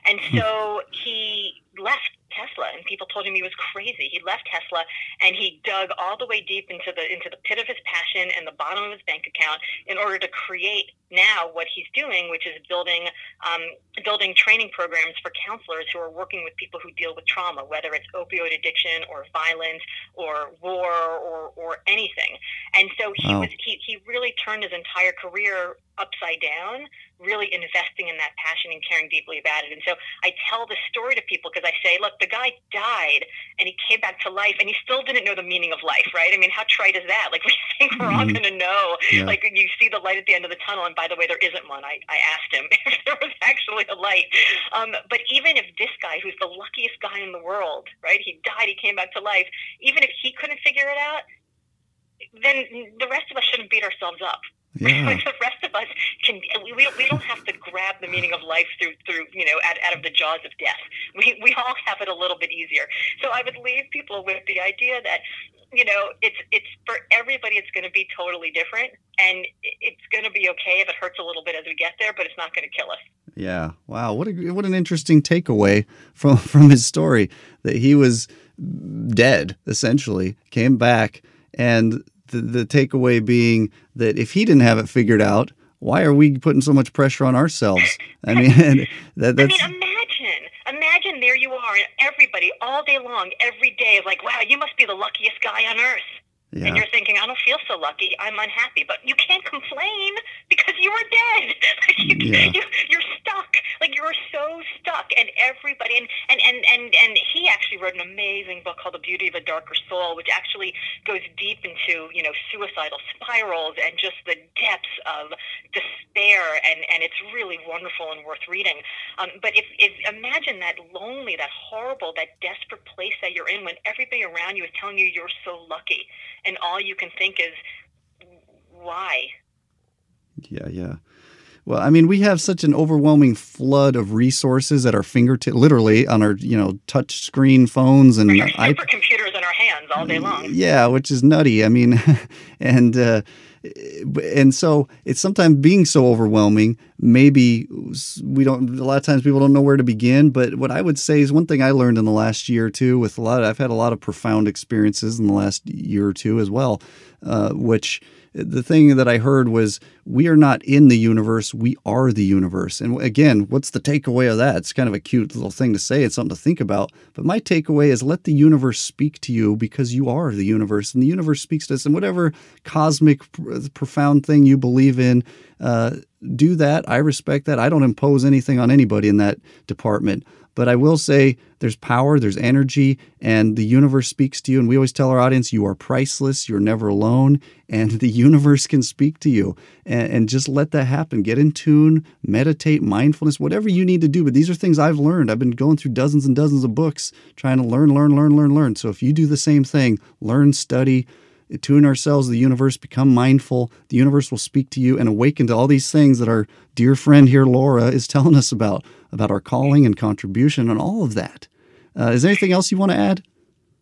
and so he left Tesla, and people told him he was crazy. He left Tesla, and he dug all the way deep into the into the pit of his passion and the bottom of his bank account in order to create now what he's doing, which is building um, building training programs for counselors who are working with people who deal with trauma, whether it's opioid addiction or violence or war or or anything. And so he Wow. was he, he really turned his entire career upside down, really investing in that passion and caring deeply about it. And so I tell the story to people because I say, look, the guy died and he came back to life and he still didn't know the meaning of life, right? I mean, how trite is that? Like we think we're all Mhm. going to know. Yeah. Like you see the light at the end of the tunnel, and by the way, there isn't one. I, I asked him if there was actually a light. Um, but even if this guy, who's the luckiest guy in the world, right? He died, he came back to life. Even if he couldn't figure it out, then the rest of us shouldn't beat ourselves up. Yeah. the rest of us can. We, we we don't have to grab the meaning of life through through you know out, out of the jaws of death. We we all have it a little bit easier. So I would leave people with the idea that you know it's it's for everybody. It's going to be totally different, and it's going to be okay if it hurts a little bit as we get there, but it's not going to kill us. Yeah. Wow. What a what an interesting takeaway from from his story that he was dead essentially, came back, and the the takeaway being that if he didn't have it figured out, why are we putting so much pressure on ourselves? I mean, that I mean, imagine, imagine there you are, and everybody all day long, every day is like, wow, you must be the luckiest guy on earth. Yeah. And you're thinking, I don't feel so lucky. I'm unhappy. But you can't complain because you are dead. Like you, Yeah. you, you're stuck. Like you're so stuck. And everybody, and, and, and, and, and he actually wrote an amazing book called The Beauty of a Darker Soul, which actually goes deep into, you know, suicidal spirals and just the depths of despair. And, and it's really wonderful and worth reading. Um, but if, if imagine that lonely, that horrible, that desperate place that you're in when everybody around you is telling you you're so lucky and all you can think is why Yeah, yeah. Well, I mean, we have such an overwhelming flood of resources at our fingertips, literally on our, you know, touch screen phones and supercomputers in our hands all day long Yeah, which is nutty. I mean, and uh, and so it's sometimes being so overwhelming. Maybe we don't. A lot of times people don't know where to begin. But what I would say is one thing I learned in the last year or two. With a lot, of, I've had a lot of profound experiences in the last year or two as well. Uh, which the thing that I heard was we are not in the universe, we are the universe. And again, what's the takeaway of that? It's kind of a cute little thing to say, it's something to think about. But my takeaway is let the universe speak to you because you are the universe, and the universe speaks to us. And whatever cosmic, profound thing you believe in, uh, do that. I respect that. I don't impose anything on anybody in that department. But I will say there's power, there's energy, and the universe speaks to you. And we always tell our audience, you are priceless, you're never alone, and the universe can speak to you. And, and just let that happen. Get in tune, meditate, mindfulness, whatever you need to do. But these are things I've learned. I've been going through dozens and dozens of books trying to learn, learn, learn, learn, learn. So if you do the same thing, learn, study, tune ourselves to the universe, become mindful. The universe will speak to you and awaken to all these things that our dear friend here, Laura, is telling us about, about our calling and contribution and all of that. Uh, is there anything else you want to add?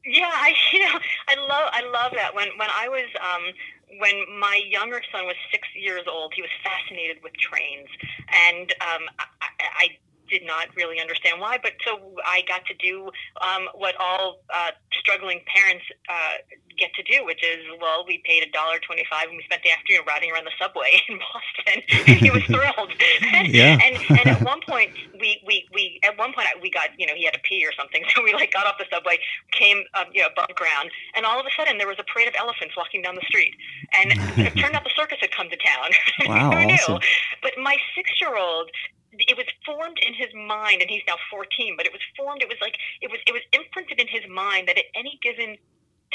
Yeah, I you know I love I love that when when I was um, when my younger son was six years old, he was fascinated with trains, and um, I, I did not really understand why. But so I got to do um, what all uh, struggling parents uh, get to do, which is, well, we paid a dollar twenty-five, and we spent the afternoon riding around the subway in Boston. and he was thrilled. yeah. and and at one point, we we we at one point we got you know he had to pee or something, so we like got off the subway, came um, you know above ground, and all of a sudden there was a parade of elephants walking down the street, and it turned out the circus had come to town. Wow, Who knew? awesome. But my six-year-old it was formed in his mind and he's now 14 but it was formed it was like it was it was imprinted in his mind that at any given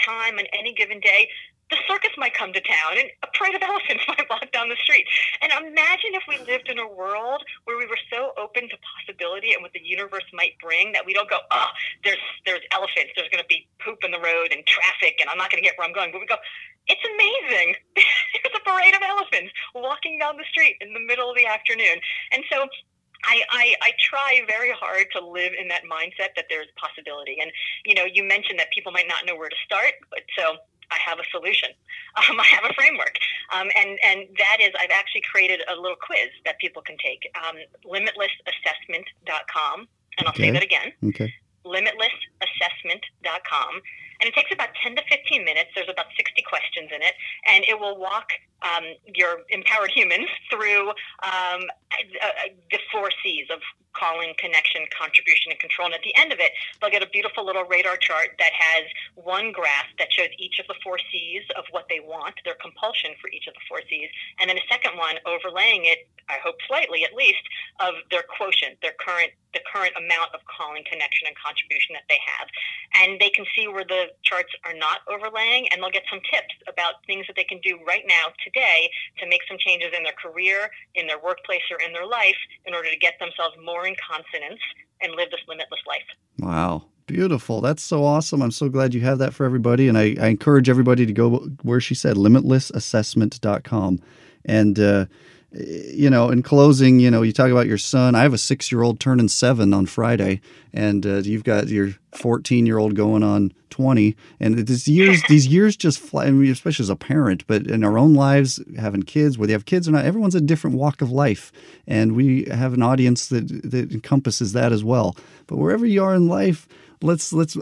time and any given day the circus might come to town and a parade of elephants might walk down the street. And imagine if we lived in a world where we were so open to possibility and what the universe might bring that we don't go oh there's there's elephants there's going to be poop in the road and traffic and i'm not going to get where i'm going but we go it's amazing there's a parade of elephants walking down the street in the middle of the afternoon and so I, I, I try very hard to live in that mindset that there's possibility. And, you know, you mentioned that people might not know where to start, but so I have a solution. Um, I have a framework. Um, and, and that is, I've actually created a little quiz that people can take. Um, limitlessassessment.com. And I'll Okay. say that again Okay. limitlessassessment.com. And it takes about 10 to 15 minutes. There's about 60 questions in it. And it will walk um, your empowered humans through um, uh, uh, the four C's of calling, connection, contribution, and control. And at the end of it, they'll get a beautiful little radar chart that has one graph that shows each of the four C's of what they want, their compulsion for each of the four C's. And then a second one overlaying it, I hope slightly at least, of their quotient, their current the current amount of calling, connection, and contribution that they have. And they can see where the charts are not overlaying, and they'll get some tips about things that they can do right now, today, to make some changes in their career, in their workplace, or in their life in order to get themselves more in consonance and live this limitless life. Wow. Beautiful. That's so awesome. I'm so glad you have that for everybody. And I, I encourage everybody to go where she said, limitlessassessment.com. And, uh, you know, in closing, you know, you talk about your son. I have a six year old turning seven on Friday, and uh, you've got your 14 year old going on 20. And these years, these years just fly, I mean, especially as a parent, but in our own lives, having kids, whether you have kids or not, everyone's a different walk of life. And we have an audience that, that encompasses that as well. But wherever you are in life, let's let's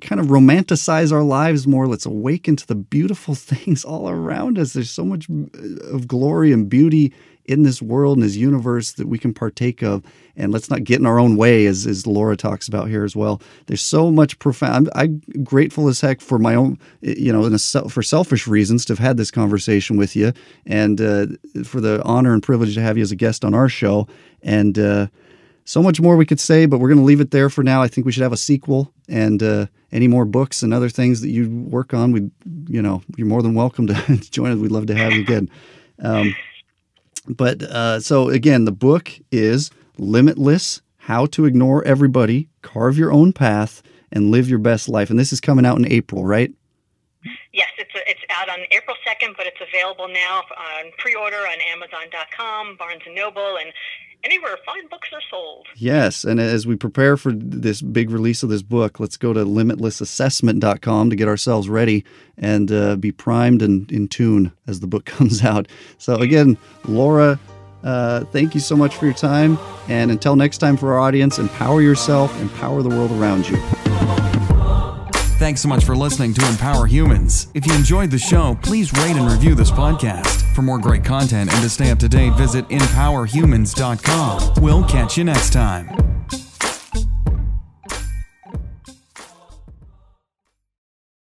kind of romanticize our lives more let's awaken to the beautiful things all around us there's so much uh, of glory and beauty in this world and this universe that we can partake of and let's not get in our own way as, as laura talks about here as well there's so much profound i'm, I'm grateful as heck for my own you know a, for selfish reasons to have had this conversation with you and uh, for the honor and privilege to have you as a guest on our show and uh, so much more we could say, but we're going to leave it there for now. I think we should have a sequel and uh, any more books and other things that you work on. We, you know, you're more than welcome to join us. We'd love to have you again. Um, but uh, so again, the book is Limitless: How to Ignore Everybody, Carve Your Own Path, and Live Your Best Life. And this is coming out in April, right? Yes, it's a, it's out on April second, but it's available now on pre-order on Amazon.com, Barnes and Noble, and anywhere fine books are sold. Yes, and as we prepare for this big release of this book, let's go to limitlessassessment.com to get ourselves ready and uh, be primed and in tune as the book comes out. So, again, Laura, uh, thank you so much for your time. And until next time, for our audience, empower yourself, empower the world around you. Thanks so much for listening to Empower Humans. If you enjoyed the show, please rate and review this podcast. For more great content and to stay up to date, visit empowerhumans.com. We'll catch you next time.